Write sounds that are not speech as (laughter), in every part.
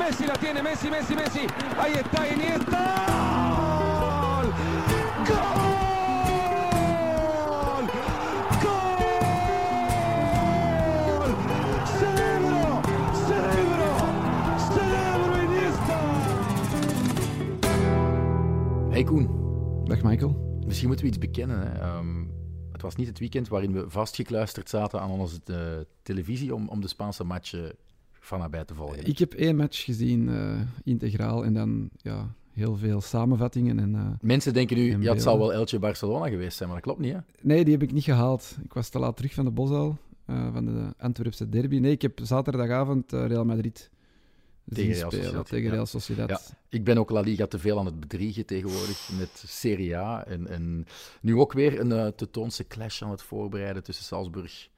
Messi la tiene, Messi, Messi, Messi. Ahí está Iniesta. ¡Gol! ¡Gol! ¡Cerebro! ¡Cerebro! ¡Cerebro Iniesta! Hey Koen, Dag Michael. misschien moeten we iets bekennen. Hè? Ehm, het was niet het weekend waarin we vastgekluisterd zaten aan onze eh, televisie om, om de Spaanse matchen van nabij te volgen. Ik heb één match gezien, eh, integraal, en dan ja, heel veel samenvattingen. En, eh, Mensen denken nu, ja, het zal wel Elche Barcelona geweest zijn, maar dat klopt niet. Hè? nee, die heb ik niet gehaald. Ik was te laat terug van de Bosuil, eh, van de Antwerpse derby. Nee, ik heb zaterdagavond eh, Real Madrid Tegen Real spelen, tegen. Real Sociedad. Ja. Ik ben ook La Liga te veel aan het bedriegen tegenwoordig met Serie A. En, en nu ook weer een uh, clash aan het voorbereiden tussen Salzburg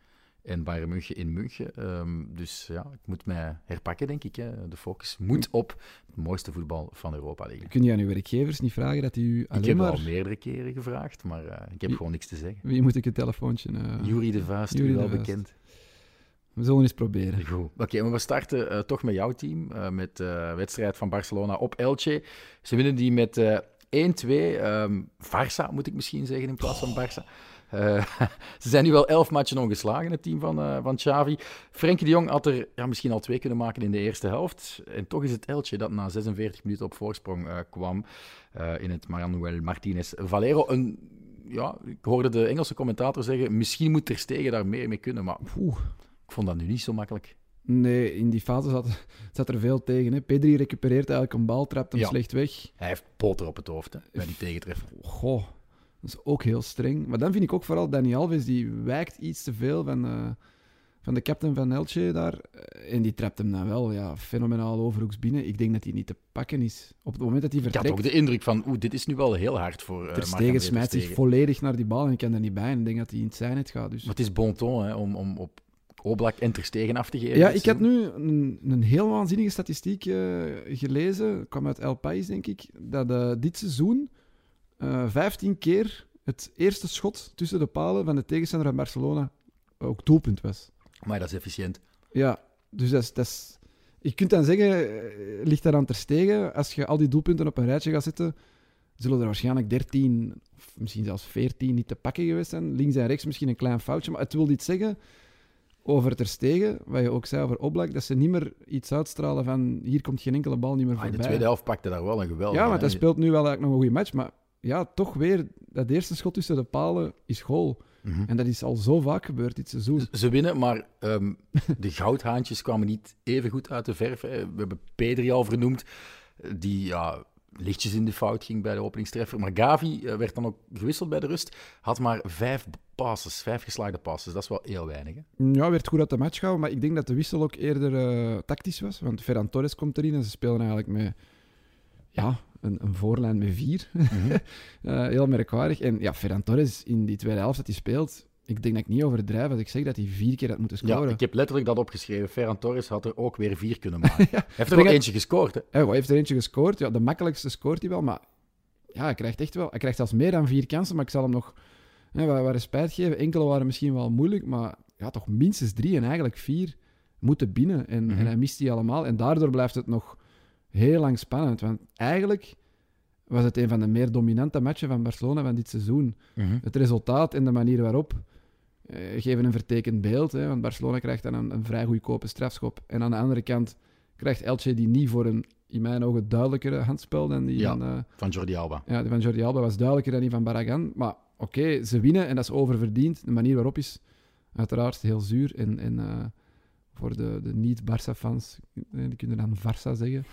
en Bayern München in München. Ehm, dus ja, ik moet mij herpakken, denk ik. Hè. De focus moet op het mooiste voetbal van Europa liggen. Kun je aan uw werkgevers niet vragen dat die u alleen Ik heb maar... al meerdere keren gevraagd, maar uh, ik heb Wie- gewoon niks te zeggen. Wie moet ik een telefoontje... uh, Jury de Vuist, Jury u wel Vuist. bekend. We zullen eens proberen. Goed. Oké, maar we starten uh, toch met jouw team. Uh, met de wedstrijd van Barcelona op Elche. Ze winnen die met uh, 1-2. Um, Barça, moet ik misschien zeggen, in plaats van Barça. Uh, (laughs) ze zijn nu wel elf matchen ongeslagen, het team van, uh, van Xavi. Frenkie de Jong had er ja, misschien al twee kunnen maken in de eerste helft. En toch is het Elche dat na 46 minuten op voorsprong uh, kwam in het Manuel Martinez Valero. Een, ja, ik hoorde de Engelse commentator zeggen, misschien moet Ter Stegen daar meer mee kunnen. Maar Oeh. ik vond dat nu niet zo makkelijk. Nee, in die fase zat, zat er veel tegen. Hè. Pedri recupereert eigenlijk een bal, trapt hem Ja. slecht weg. Hij heeft boter op het hoofd hè, bij die tegentreffer. Goh, dat is ook heel streng. Maar dan vind ik ook vooral Dani Alves, die wijkt iets te veel van, eh, van de captain van Elche daar. Eh, En die trapt hem dan wel ja, fenomenaal overhoeks binnen. Ik denk dat hij niet te pakken is. Op het moment dat hij Ik had vertrekt, ook de indruk van, oeh, dit is nu wel heel hard voor uh, Ter Stegen smijt zich volledig naar die bal en ik kan er niet bij. En ik denk dat hij in het zijn het gaat. Dus. Maar het is bon ton hè, om, om op Oblak en Ter Stegen af te geven. Ja, ik had seizoen. nu een, een heel waanzinnige statistiek eh, gelezen. Het kwam uit El País, denk ik. Dat dit seizoen eh 15 keer het eerste schot tussen de palen van de tegenstander van Barcelona ook doelpunt was. Maar dat is efficiënt. Ja, dus dat is... Dat is je kunt dan zeggen, eh, ligt daar aan ter stegen. Als je al die doelpunten op een rijtje gaat zetten, zullen er waarschijnlijk 13, of misschien zelfs 14 niet te pakken geweest zijn. Links en rechts misschien een klein foutje, maar het wil iets zeggen over ter stegen, wat je ook zei over Oblak, dat ze niet meer iets uitstralen van hier komt geen enkele bal niet meer Ah, in de voorbij. tweede helft pakte daar wel een geweldig. ja, want hij speelt nu wel eigenlijk nog een goede match, maar ja, toch weer, dat eerste schot tussen de palen is goal. Mhm. En dat is al zo vaak gebeurd dit seizoen. Ze winnen, maar ehm, de goudhaantjes kwamen niet even goed uit de verf. Hè. We hebben Pedri al vernoemd, eh, die ja, lichtjes in de fout ging bij de openingstreffer. Maar Gavi eh, werd dan ook gewisseld bij de rust. Had maar vijf passes, vijf geslaagde passes. Dat is wel heel weinig. Hè. Ja, werd goed uit de match gehouden, maar ik denk dat de wissel ook eerder eh, tactisch was. Want Ferran Torres komt erin en ze spelen eigenlijk met ja, een, een voorlijn met vier. Mhm. (laughs) Eh, heel merkwaardig. En ja, Ferran Torres in die tweede helft dat hij speelt, ik denk dat ik niet overdrijf als ik zeg dat hij vier keer had moeten scoren. Ja, ik heb letterlijk dat opgeschreven. Ferran Torres had er ook weer vier kunnen (laughs) maken. Hij heeft er ook dat- eentje gescoord. Hè. Hij heeft er eentje gescoord. Ja, de makkelijkste scoort hij wel, maar ja, hij krijgt echt wel... Hij krijgt zelfs meer dan vier kansen, maar ik zal hem nog hè, wat, wat respijt geven. Enkele waren misschien wel moeilijk, maar ja, toch minstens drie en eigenlijk vier moeten binnen. En, Mhm. en hij mist die allemaal. En daardoor blijft het nog heel lang spannend. Want eigenlijk was het een van de meer dominante matchen van Barcelona van dit seizoen. Het resultaat en de manier waarop eh, geven een vertekend beeld. Hè, want Barcelona krijgt dan een, een vrij goedkope strafschop. En aan de andere kant krijgt Elche die niet voor een, in mijn ogen, duidelijkere handspel dan die Ja. van, eh, Van Jordi Alba. ja, die van Jordi Alba. was duidelijker dan die van Barragan. Maar oké, ze winnen en dat is oververdiend. De manier waarop is uiteraard heel zuur. En, en eh, voor de, de niet-Barça-fans, eh, die kunnen dan Barça zeggen.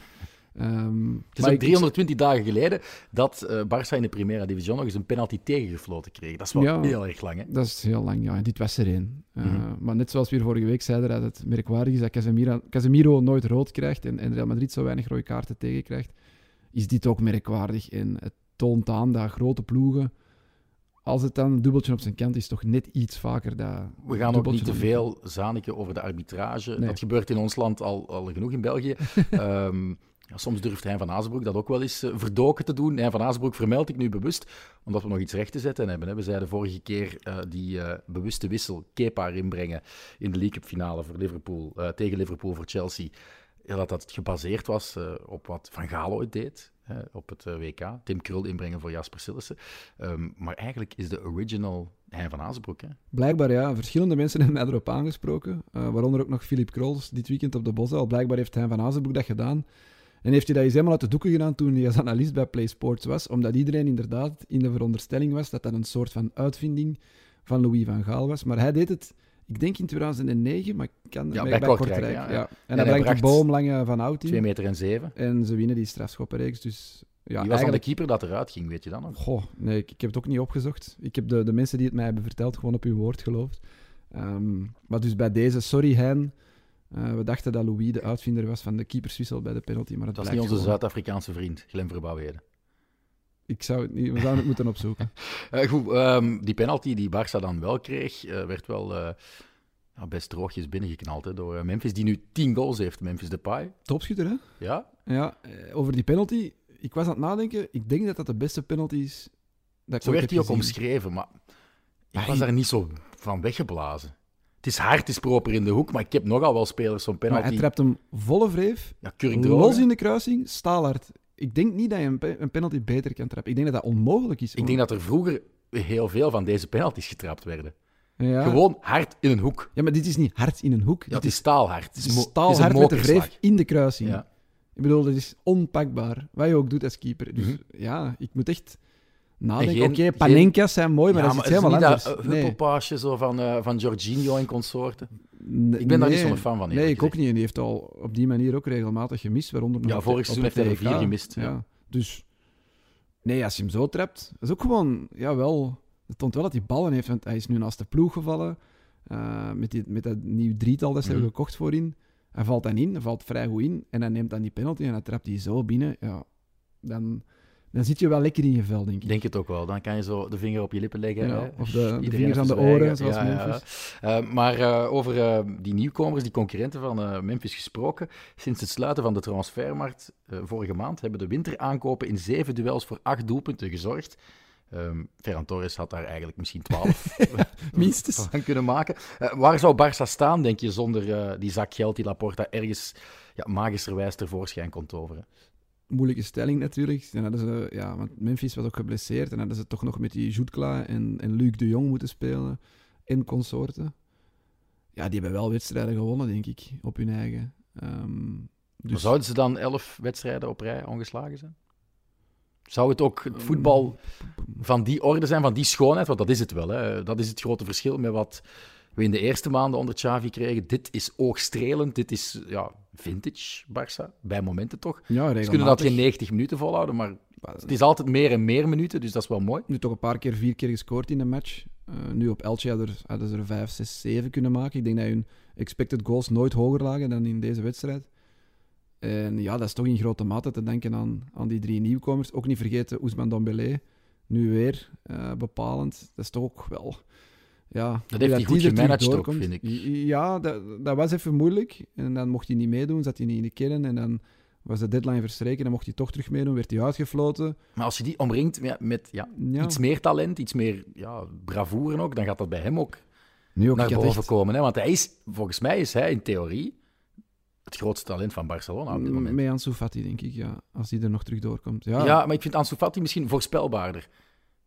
Ehm, Het is ook ik- 320 dagen geleden dat eh Barça in de Primera Division nog eens een penalty tegengefloten kreeg. Dat is wel Ja. heel erg lang. Hè? Dat is heel lang, ja. En dit was er één. Uh, Mhm. Maar net zoals we hier vorige week zeiden, dat het merkwaardig is dat Casemiro, Casemiro nooit rood krijgt en, en Real Madrid zo weinig rode kaarten tegenkrijgt, is dit ook merkwaardig. En het toont aan dat grote ploegen, als het dan een dubbeltje op zijn kant is, toch net iets vaker dat We gaan ook niet te veel zaniken over de arbitrage. Nee. Dat gebeurt in ons land al, al genoeg in België. (laughs) Ehm, ja, soms durft Hein van Azenbroek dat ook wel eens eh, verdoken te doen. Hein van Azenbroek vermeld ik nu bewust, omdat we nog iets recht te zetten hebben. Hè. We zeiden vorige keer eh, die eh, bewuste wissel Kepa erin brengen in de League Cup finale voor Liverpool, tegen Liverpool voor Chelsea. ja, dat dat gebaseerd was op wat Van Gaal ooit deed op het eh, WK. Tim Krul inbrengen voor Jasper Sillissen. Ehm, maar eigenlijk is de original Hein van Azenbroek. Blijkbaar, ja. Verschillende mensen hebben mij erop aangesproken. eh, waaronder ook nog Filip Krols dit weekend op de Bosel. Blijkbaar heeft hij van Azenbroek dat gedaan. En heeft hij dat eens helemaal uit de doeken gedaan toen hij als analist bij Play Sports was. Omdat iedereen inderdaad in de veronderstelling was dat dat een soort van uitvinding van Louis van Gaal was. Maar hij deed het, ik denk in 2009, maar ik kan Ja, bij Kortrijk, ja, ja. En, En dan hij brengt bracht Boomlange van Oud 2 in. meter en 7. En ze winnen die strafschoppenreeks. Dus ja, Wie was dan de eigenlijk... keeper dat eruit ging, weet je dan nog? Goh, nee, ik, ik heb het ook niet opgezocht. Ik heb de, de mensen die het mij hebben verteld gewoon op hun woord geloofd. Ehm, maar dus bij deze, sorry Hein. Eh, we dachten dat Louis de uitvinder was van de keeperswissel bij de penalty, maar het Dat is niet onze gewoon- Zuid-Afrikaanse vriend, Glenn Verbouwheden. Ik zou het niet, we zouden het moeten opzoeken. (laughs) Eh, goed, ehm, die penalty die Barça dan wel kreeg, eh, werd wel eh, best droogjes binnengeknald hè, door Memphis, die nu 10 goals heeft, Memphis Depay. Topschutter, hè? Ja, Ja, over die penalty. Ik was aan het nadenken. Ik denk dat dat de beste penalty is dat ik zo werd hij ook omschreven, maar ik Maar was daar niet zo van weggeblazen. Het is hard, het is proper in de hoek, maar ik heb nogal wel spelers zo'n Maar penalty. hij trapt hem volle wreef, ja, los in de kruising, staalhard. Ik denk niet dat je een, pe- een penalty beter kan trappen. Ik denk dat dat onmogelijk is. Ik denk dat er vroeger heel veel van deze penalties getrapt werden. ja. Gewoon hard in een hoek. ja, maar dit is niet hard in een hoek. Ja, dit het is staalhard. Het is, staalhard met de wreef in de kruising. Ja. Ik bedoel, dat is onpakbaar. Wat je ook doet als keeper. Dus Mhm. ja, ik moet echt nadenken. geen- Oké, geen- panenka's zijn mooi, maar Ja, dat is iets het helemaal niet anders. dat nee. huppelpaasje zo van, eh, van Jorginho en consorten. Ik ben daar niet zo'n fan van. Nee, ik ook niet. En die heeft al op die manier ook regelmatig gemist. Waaronder Ja, vorig de- seizoen heeft hij er vier gemist, ja. Dus nee, als je hem zo trapt, is ook gewoon, ja, wel. Het toont wel dat hij ballen heeft, want hij is nu naast de ploeg gevallen. eh, met, die, met dat nieuw drietal dat ze Mhm. hebben gekocht voorin. Hij valt dan in, hij valt vrij goed in. En hij neemt dan die penalty en hij trapt die zo binnen. Ja, dan, dan zit je wel lekker in je vel, denk ik. Denk het ook wel. Dan kan je zo de vinger op je lippen leggen. Ja, of de- de vingers aan de oren, zoals Memphis. Eh, maar eh, over eh, die nieuwkomers, die concurrenten van Memphis gesproken. Sinds het sluiten van de transfermarkt vorige maand hebben de winteraankopen in zeven duels voor acht doelpunten gezorgd. Ehm Ferran Torres had daar eigenlijk misschien twaalf (laughs) Minstens. (laughs) van kunnen maken. Waar zou Barça staan, denk je, zonder die zak geld die Laporta ergens ja, magischerwijs tevoorschijn kon toveren? Moeilijke stelling natuurlijk. En hadden ze, ja, want Memphis was ook geblesseerd. En hadden ze toch nog met die Jutkla en, en Luc de Jong moeten spelen. En consorten. Ja, die hebben wel wedstrijden gewonnen, denk ik, op hun eigen. Ehm, Maar dus zouden ze dan elf wedstrijden op rij ongeslagen zijn? Zou het ook het voetbal van die orde zijn, van die schoonheid? Want dat is het wel. Hè? Dat is het grote verschil met wat we in de eerste maanden onder Xavi kregen. Dit is oogstrelend, dit is ja, vintage Barça, bij momenten toch. ja, Ze kunnen dat geen 90 minuten volhouden, maar het is altijd meer en meer minuten, dus dat is wel mooi. Nu toch een paar keer, vier keer gescoord in een match. Eh, nu op Elche hadden, hadden ze er vijf, zes, zeven kunnen maken. Ik denk dat hun expected goals nooit hoger lagen dan in deze wedstrijd. En ja, dat is toch in grote mate te denken aan, aan die drie nieuwkomers. Ook niet vergeten Ousmane Dombele, nu weer eh, bepalend. Dat is toch ook wel... Ja, hoe heeft hij goed gemanaged ook, vind ik. Ja, dat, dat was even moeilijk. En dan mocht hij niet meedoen, zat hij niet in de kern. En dan was de deadline verstreken, dan mocht hij toch terug meedoen, werd hij uitgefloten. Maar als je die omringt met, met ja, Ja. iets meer talent, iets meer ja, bravoure ook, dan gaat dat bij hem ook Nu ook, naar boven echt- komen. Hè? Want hij is, volgens mij is hij in theorie het grootste talent van Barcelona op dit moment. Met Ansu Fati, denk ik, ja. Als die er nog terug doorkomt. Ja, Ja, maar ik vind Ansu Fati misschien voorspelbaarder.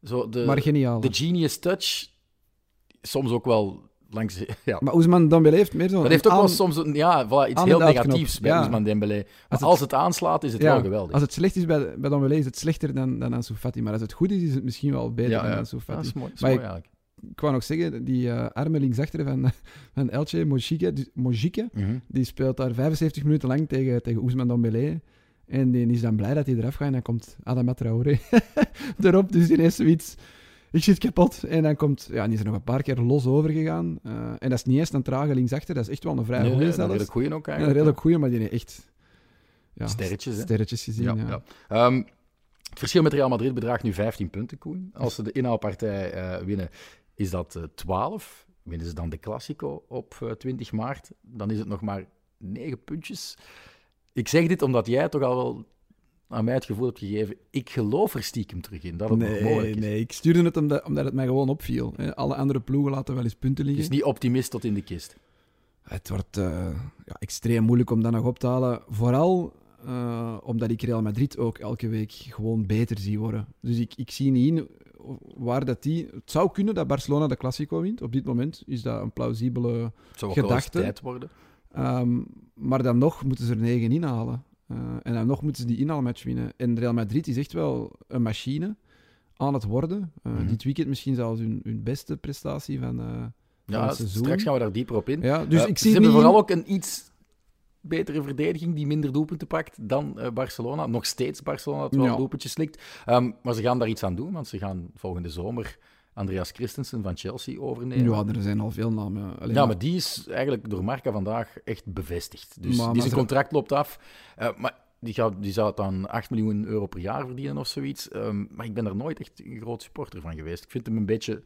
Zo de, maar geniaal. de genius touch, soms ook wel langs... (laughs) Ja. Maar Ousmane Dembélé heeft meer zo... Dat heeft ook wel aan- soms een, ja, voilà, iets aan- heel negatiefs bij Ja. Ousmane Dembélé. Maar Als als het- aanslaat, is het ja, wel geweldig. Als het slecht is bij, bij Dembélé, is het slechter dan, dan Ansu Fati. Maar als het goed is, is het misschien wel beter dan ja. Ansu Ja, Fati. dat is mooi, dat is Maar mooi ik- eigenlijk. Ik wou nog zeggen, die eh, arme linksachter van, (laughs) van Elche, Mojike, die- Mhm. die speelt daar 75 minuten lang tegen, tegen Ousmane Dembélé. En die is dan blij dat hij eraf gaat. En dan komt Adama Traoré (laughs) erop. Dus ineens zoiets... Ik zit kapot. En dan komt... Ja, die is er nog een paar keer los over gegaan. Eh, en dat is niet eens een trage linksachter. Dat is echt wel een vrij Nee, goede nee, dat zelfs. is redelijk goeie ook Ja, een eigenlijk. redelijk goeie, maar die heeft echt... Ja, Sterretjes, hè? Sterretjes gezien, Ja, ja. ja. Ehm, het verschil met Real Madrid bedraagt nu 15 punten, Koen. Als ze de inhaalpartij eh, winnen, is dat eh 12. Winnen ze dan de Classico op eh, 20 maart, dan is het nog maar 9 puntjes. Ik zeg dit omdat jij toch al wel aan mij het gevoel hebt gegeven, ik geloof er stiekem terug in, dat het nog Nee, mogelijk is. nee, ik stuurde het omdat, omdat het mij gewoon opviel. Alle andere ploegen laten wel eens punten Het liggen. is niet optimist tot in de kist. Het wordt eh, ja, extreem moeilijk om dat nog op te halen. Vooral eh, omdat ik Real Madrid ook elke week gewoon beter zie worden. Dus ik, ik zie niet in waar dat die... Het zou kunnen dat Barcelona de Classico wint. Op dit moment is dat een plausibele Het zou ook gedachte. tijd worden. Ehm, maar dan nog moeten ze er negen inhalen. Eh, en dan nog moeten ze die inhaalmatch winnen. En Real Madrid is echt wel een machine aan het worden. Mhm. Dit weekend misschien zelfs hun, hun beste prestatie van, van Ja, het seizoen. straks gaan we daar dieper op in. Ja, dus ik ze zie hebben niet... vooral ook een iets betere verdediging die minder doelpunten pakt dan Barcelona. Nog steeds Barcelona dat wel Ja. doelpuntjes slikt. Ehm, maar ze gaan daar iets aan doen, want ze gaan volgende zomer Andreas Christensen van Chelsea overnemen. Ja, er zijn al veel namen. Alleen Ja, maar die is eigenlijk door Marca vandaag echt bevestigd. Dus Maar- zijn contract loopt af. Eh, maar die, gaat, die zou dan 8 miljoen euro per jaar verdienen of zoiets. Ehm, maar ik ben er nooit echt een groot supporter van geweest. Ik vind hem een beetje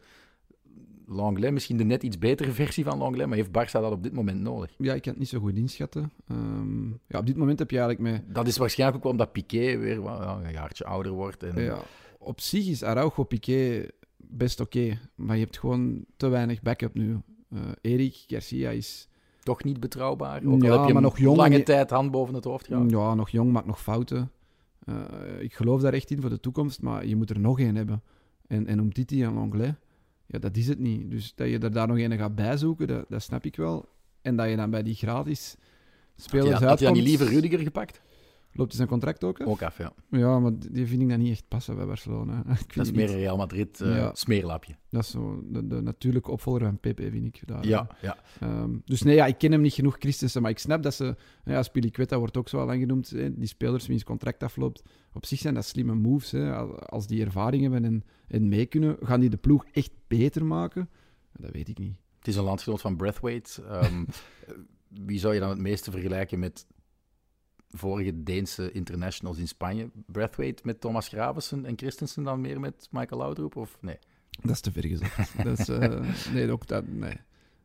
Langlais, misschien de net iets betere versie van Langlais, maar heeft Barça dat op dit moment nodig? Ja, ik kan het niet zo goed inschatten. Ehm, ja, op dit moment heb je eigenlijk met... Dat is waarschijnlijk ook omdat Piqué weer wat, ja, een jaartje ouder wordt. En, Ja, op zich is Araujo Piqué best oké, maar je hebt gewoon te weinig backup nu. Eh Erik Garcia is Toch niet betrouwbaar. Ook Ja, al heb je maar nog jong lange tijd hand boven het hoofd gehad. ja, nog jong, maakt nog fouten. Eh, ik geloof daar echt in voor de toekomst, maar je moet er nog één hebben. En, en om Titi en Langlais, ja, dat is het niet. Dus dat je er daar nog een gaat bijzoeken, dat, dat snap ik wel. En dat je dan bij die gratis Had spelers je, had je dan niet liever Rudiger gepakt? Loopt hij zijn contract ook af? Ook af, ja. Ja, maar die vind ik dan niet echt passen bij Barcelona. (laughs) Dat is meer een Real Madrid Ja. smeerlapje. Dat is zo de, de natuurlijke opvolger van Pepe, vind ik. Daar, Ja, ja. Ehm, dus nee, ja, ik ken hem niet genoeg, Christensen, maar ik snap dat ze... Ja, Spiliqueta wordt ook zo al lang genoemd. Hè, die spelers wiens contract afloopt. Op zich zijn dat slimme moves. Hè. Als- Als die ervaring hebben en, en mee kunnen, gaan die de ploeg echt beter maken? Dat weet ik niet. Het is een landgenoot van Breathwaite. Ehm, (laughs) wie zou je dan het meeste vergelijken met vorige Deense internationals in Spanje? Breathwaite met Thomas Gravensen en Christensen dan meer met Michael Laudrup? Of nee? Dat is te ver gezegd. dat is, eh, (laughs) nee, ook dat... Nee.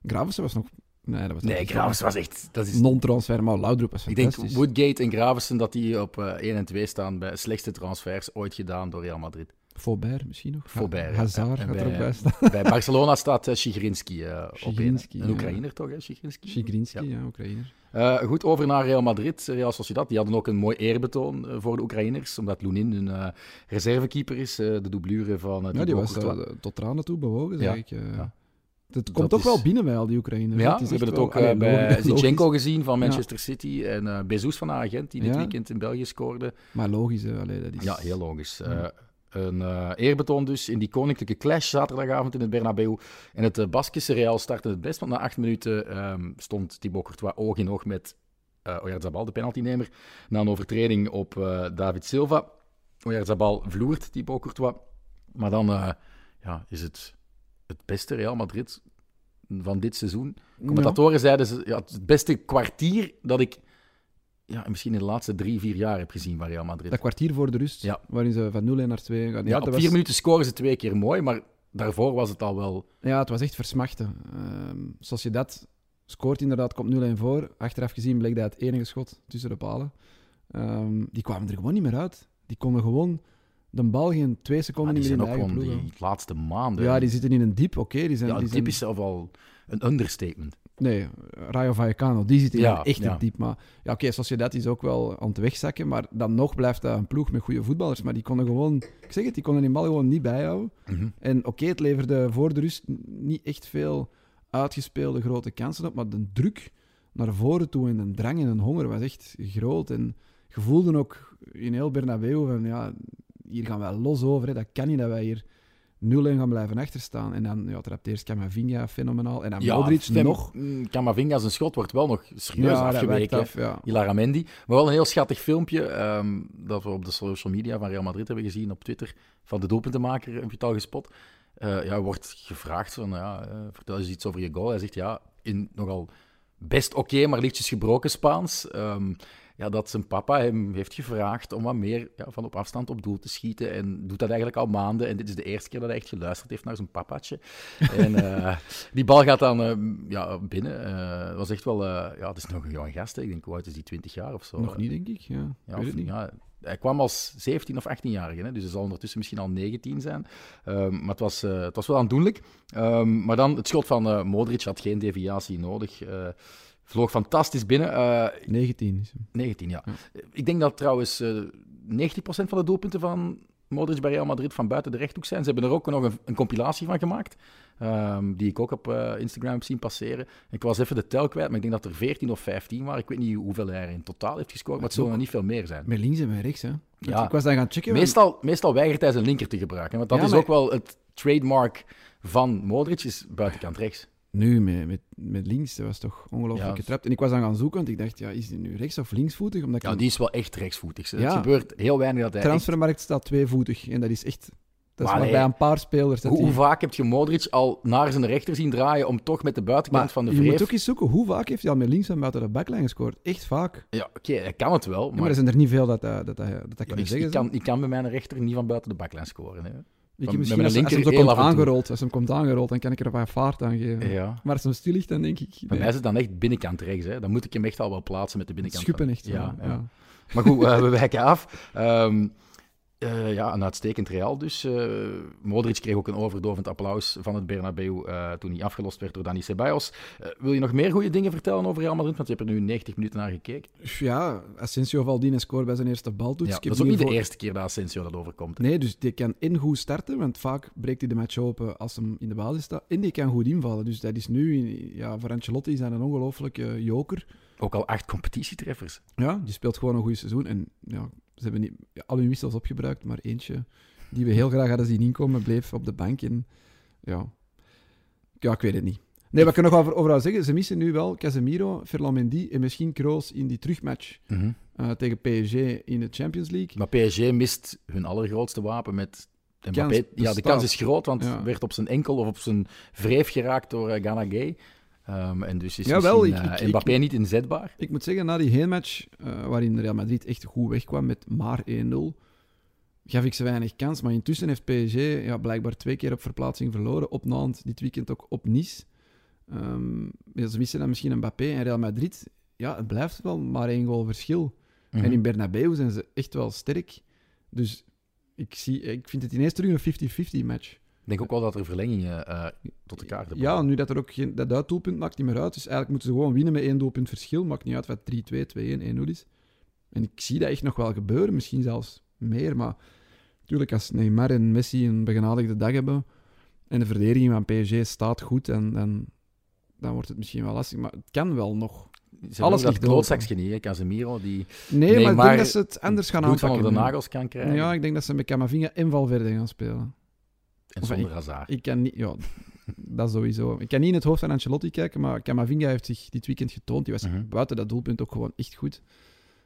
Gravensen was nog... Nee, dat was Nee, Gravensen was echt... Dat is, Non-transfer, maar Laudrup was ik denk fantastisch. Woodgate en Gravensen dat die op eh 1 en 2 staan bij slechtste transfers ooit gedaan door Real Madrid. Faubert misschien nog? Faubert, ja. Hazard gaat er bij- ook bij staan. Bij Barcelona staat uh, Shigrinski eh, op Een ja. Oekraïner toch, hè? Shigrinski, ja, Oekraïner. Eh, goed, over naar Real Madrid, Real Sociedad. Die hadden ook een mooi eerbetoon eh, voor de Oekraïners, omdat Lunin hun eh, reservekeeper is, eh, de doublure van Ja, die was eh, tot tranen toe bewogen, zeg Ja, ik. eh. ja. Het komt Dat toch wel binnen bij al die Oekraïners. Ja, echt hebben het ook eh, allee, bij logisch. gezien van Manchester City en eh Bezos van Agent, die dit Ja. weekend in België scoorde. Maar logisch, hè. Allee, dat is... Ja, heel logisch. Ja. Eh, een eh, eerbetoon dus in die koninklijke clash zaterdagavond in het Bernabeu. En het uh, Baskische Real startte het best, want na acht minuten ehm, stond Thibaut Courtois oog in oog met uh, Oyarzabal, de penaltynemer, na een overtreding op uh, David Silva. Oyarzabal vloert Thibaut Courtois. Maar dan ja, is het het beste Real Madrid van dit seizoen. Commentatoren ja. zeiden ze, ja, het beste kwartier dat ik ja, misschien in de laatste drie, vier jaar heb gezien van Real Madrid. Dat kwartier voor de rust, ja. waarin ze van 0 naar 2 gaan. Ja, op vier minuten scoren ze twee keer mooi, maar daarvoor was het al wel... Ja, het was echt versmachten. Uh, Sociedad scoort inderdaad, komt 0-1 voor. Achteraf gezien bleek dat het enige schot tussen de palen. Um, die kwamen er gewoon niet meer uit. Die konden gewoon de bal geen twee seconden niet meer in de eigen ploeg. Die laatste maanden. Ja, die zitten in een diep, oké. Okay, ja, die diep is zelf al een understatement. Nee, Rayo Vallecano, die zit ja, echt ja. diep. Maar ja, oké, okay, Sociedad is ook wel aan het wegzakken, maar dan nog blijft dat een ploeg met goede voetballers. Maar die konden gewoon, ik zeg het, die konden die bal gewoon niet bijhouden. Mm -hmm. En oké, okay, het leverde voor de rust niet echt veel uitgespeelde grote kansen op, maar de druk naar voren toe en de drang en de honger was echt groot. En je voelde ook in heel Bernabeu van, ja, hier gaan wij los over, hè. dat kan niet dat wij hier 0-1 gaan blijven achterstaan. En dan ja, trapt eerst Camavinga fenomenaal. En dan ja, Modric nog. Camavinga zijn schot wordt wel nog serieus ja, afgeweken. Af, ja. Ilaramendi. Maar wel een heel schattig filmpje um, dat we op de social media van Real Madrid hebben gezien op Twitter. Van de doelpuntenmaker, heb je het al gespot. Uh, ja, wordt gevraagd van, ja, uh, vertel eens iets over je goal. Hij zegt, ja, in nogal best oké, okay, maar lichtjes gebroken Spaans. Um, ja, dat zijn papa hem heeft gevraagd om wat meer ja, van op afstand op doel te schieten. En doet dat eigenlijk al maanden. En dit is de eerste keer dat hij echt geluisterd heeft naar zijn papaatje. (laughs) en uh, die bal gaat dan uh, ja, binnen. Uh, was echt wel... ja, het is nog een jonge gast. Hè. Ik denk, hoe oud is die? 20 jaar of zo? Nog niet, denk ik. Ja, ja, weet of, niet. ja Hij kwam als 17 of 18-jarige, hè, dus hij zal ondertussen misschien al 19 zijn. Ehm, maar het was, eh, het was wel aandoenlijk. Ehm, maar dan, het schot van eh, Modric had geen deviatie nodig. Eh, vloog fantastisch binnen. Eh, 19 is hem. 19, ja. Ik denk dat trouwens eh 90% van de doelpunten van Modric bij Real Madrid van buiten de rechthoek zijn. Ze hebben er ook nog een, een compilatie van gemaakt, ehm, die ik ook op eh, Instagram heb zien passeren. Ik was even de tel kwijt, maar ik denk dat er 14 of 15 waren. Ik weet niet hoeveel hij er in totaal heeft gescoord, maar het zullen er niet veel meer zijn. Met links en met rechts, hè. Ja. Ik was dan gaan checken. Meestal, meestal weigert hij zijn linker te gebruiken, want dat Ja, is maar- ook wel het trademark van Modric, is buitenkant rechts. Nu, met, met, met links, dat was toch ongelooflijk Ja. getrapt. En ik was dan gaan zoeken, want ik dacht, ja, is hij nu rechts- of linksvoetig? Omdat ik Ja, die is wel echt rechtsvoetig. Het Ja. gebeurt heel weinig dat hij echt- transfermarkt staat tweevoetig. En dat is echt... Dat is Maar maar nee. bij een paar spelers. Dat Hoe, hoe die- vaak heb je Modric al naar zijn rechter zien draaien om toch met de buitenkant maar van de je vreef... moet ook eens zoeken, hoe vaak heeft hij al met links en buiten de backline gescoord? Echt vaak. Ja, oké, hij kan het wel, Ja, maar, maar er zijn er niet veel dat dat, dat, dat, dat, dat kunnen ik, zeggen. ik, kan, ik kan bij mijn rechter niet van buiten de baklijn scoren. Hè. Ik misschien als, als hem zo komt aangerold, als hem komt aangerold, dan kan ik er wat vaart aan geven. Ja. Maar als hem stil ligt, dan denk ik... Bij nee, mij is het dan echt binnenkant rechts. Hè. Dan moet ik hem echt al wel plaatsen met de binnenkant. schuppen echt. zo, Ja, ja. ja. Maar goed, eh, we wijken af. Ehm, eh, ja, een uitstekend Real dus. Eh, Modric kreeg ook een overdovend applaus van het Bernabeu eh, toen hij afgelost werd door Dani Ceballos. Wil je nog meer goede dingen vertellen over Real Madrid? Want je hebt er nu 90 minuten naar gekeken. Ja, Asensio Valdine scoort bij zijn eerste baltoets. Ja, dat is ook niet de eerste keer dat Asensio dat overkomt. Nee, dus die kan in goed starten, want vaak breekt hij de match open als hem in de basis staat. En die kan goed invallen. Dus dat is nu, ja, voor Ancelotti is dat een ongelooflijke joker. Ook al acht competitietreffers. Ja, die speelt gewoon een goed seizoen. En ja, ze hebben niet, ja, al hun wissels opgebruikt, maar eentje die we heel graag hadden zien inkomen, bleef op de bank. En ja, ja ik weet het niet. Nee, wat ik er nog over, over wil zeggen, ze missen nu wel Casemiro, Ferland Mendy en misschien Kroos in die terugmatch eh, tegen PSG in de Champions League. Maar PSG mist hun allergrootste wapen met Mbappé. Ja, de kans is groot, want Ja. werd op zijn enkel of op zijn vreef geraakt door Ghana Gay. Ehm, en dus is ik- eh, ik- Mbappé niet inzetbaar. Ik moet zeggen, na die heenmatch, eh waarin Real Madrid echt goed wegkwam met maar 1-0, gaf ik ze weinig kans. Maar intussen heeft PSG ja, blijkbaar twee keer op verplaatsing verloren. Op Nantes, dit weekend ook op Nice. Ehm, ja, ze missen dan misschien Mbappé en Real Madrid. Ja, het blijft wel maar één goal verschil. Mhm. En in Bernabeu zijn ze echt wel sterk. Dus ik, zie, ik vind het ineens terug een 50-50 match. Ik denk ook wel dat er verlengingen eh, tot de kaart hebben. Ja, nu dat er ook geen dat uitdoelpunt maakt niet meer uit. Dus eigenlijk moeten ze gewoon winnen met één doelpunt verschil. Maakt niet uit wat 3-2, 2-1, 1-0 is. En ik zie dat echt nog wel gebeuren, misschien zelfs meer. Maar natuurlijk, als Neymar en Messi een begenadigde dag hebben en de verdediging van PSG staat goed, en, dan, dan wordt het misschien wel lastig. Maar het kan wel nog. Ze alles dat ligt klootzakje niet, hè. Casemiro, die Nee, maar ik denk dat ze het anders gaan van aanpakken. onder de nu. nagels kan krijgen. Ja, ik denk dat ze met Camavinga en Valverde gaan spelen. En zonder ik- Hazard. Ik kan niet, ja, (laughs) dat sowieso. Ik kan niet in het hoofd van Ancelotti kijken, maar Camavinga heeft zich dit weekend getoond. Die was Mhm. buiten dat doelpunt ook gewoon echt goed.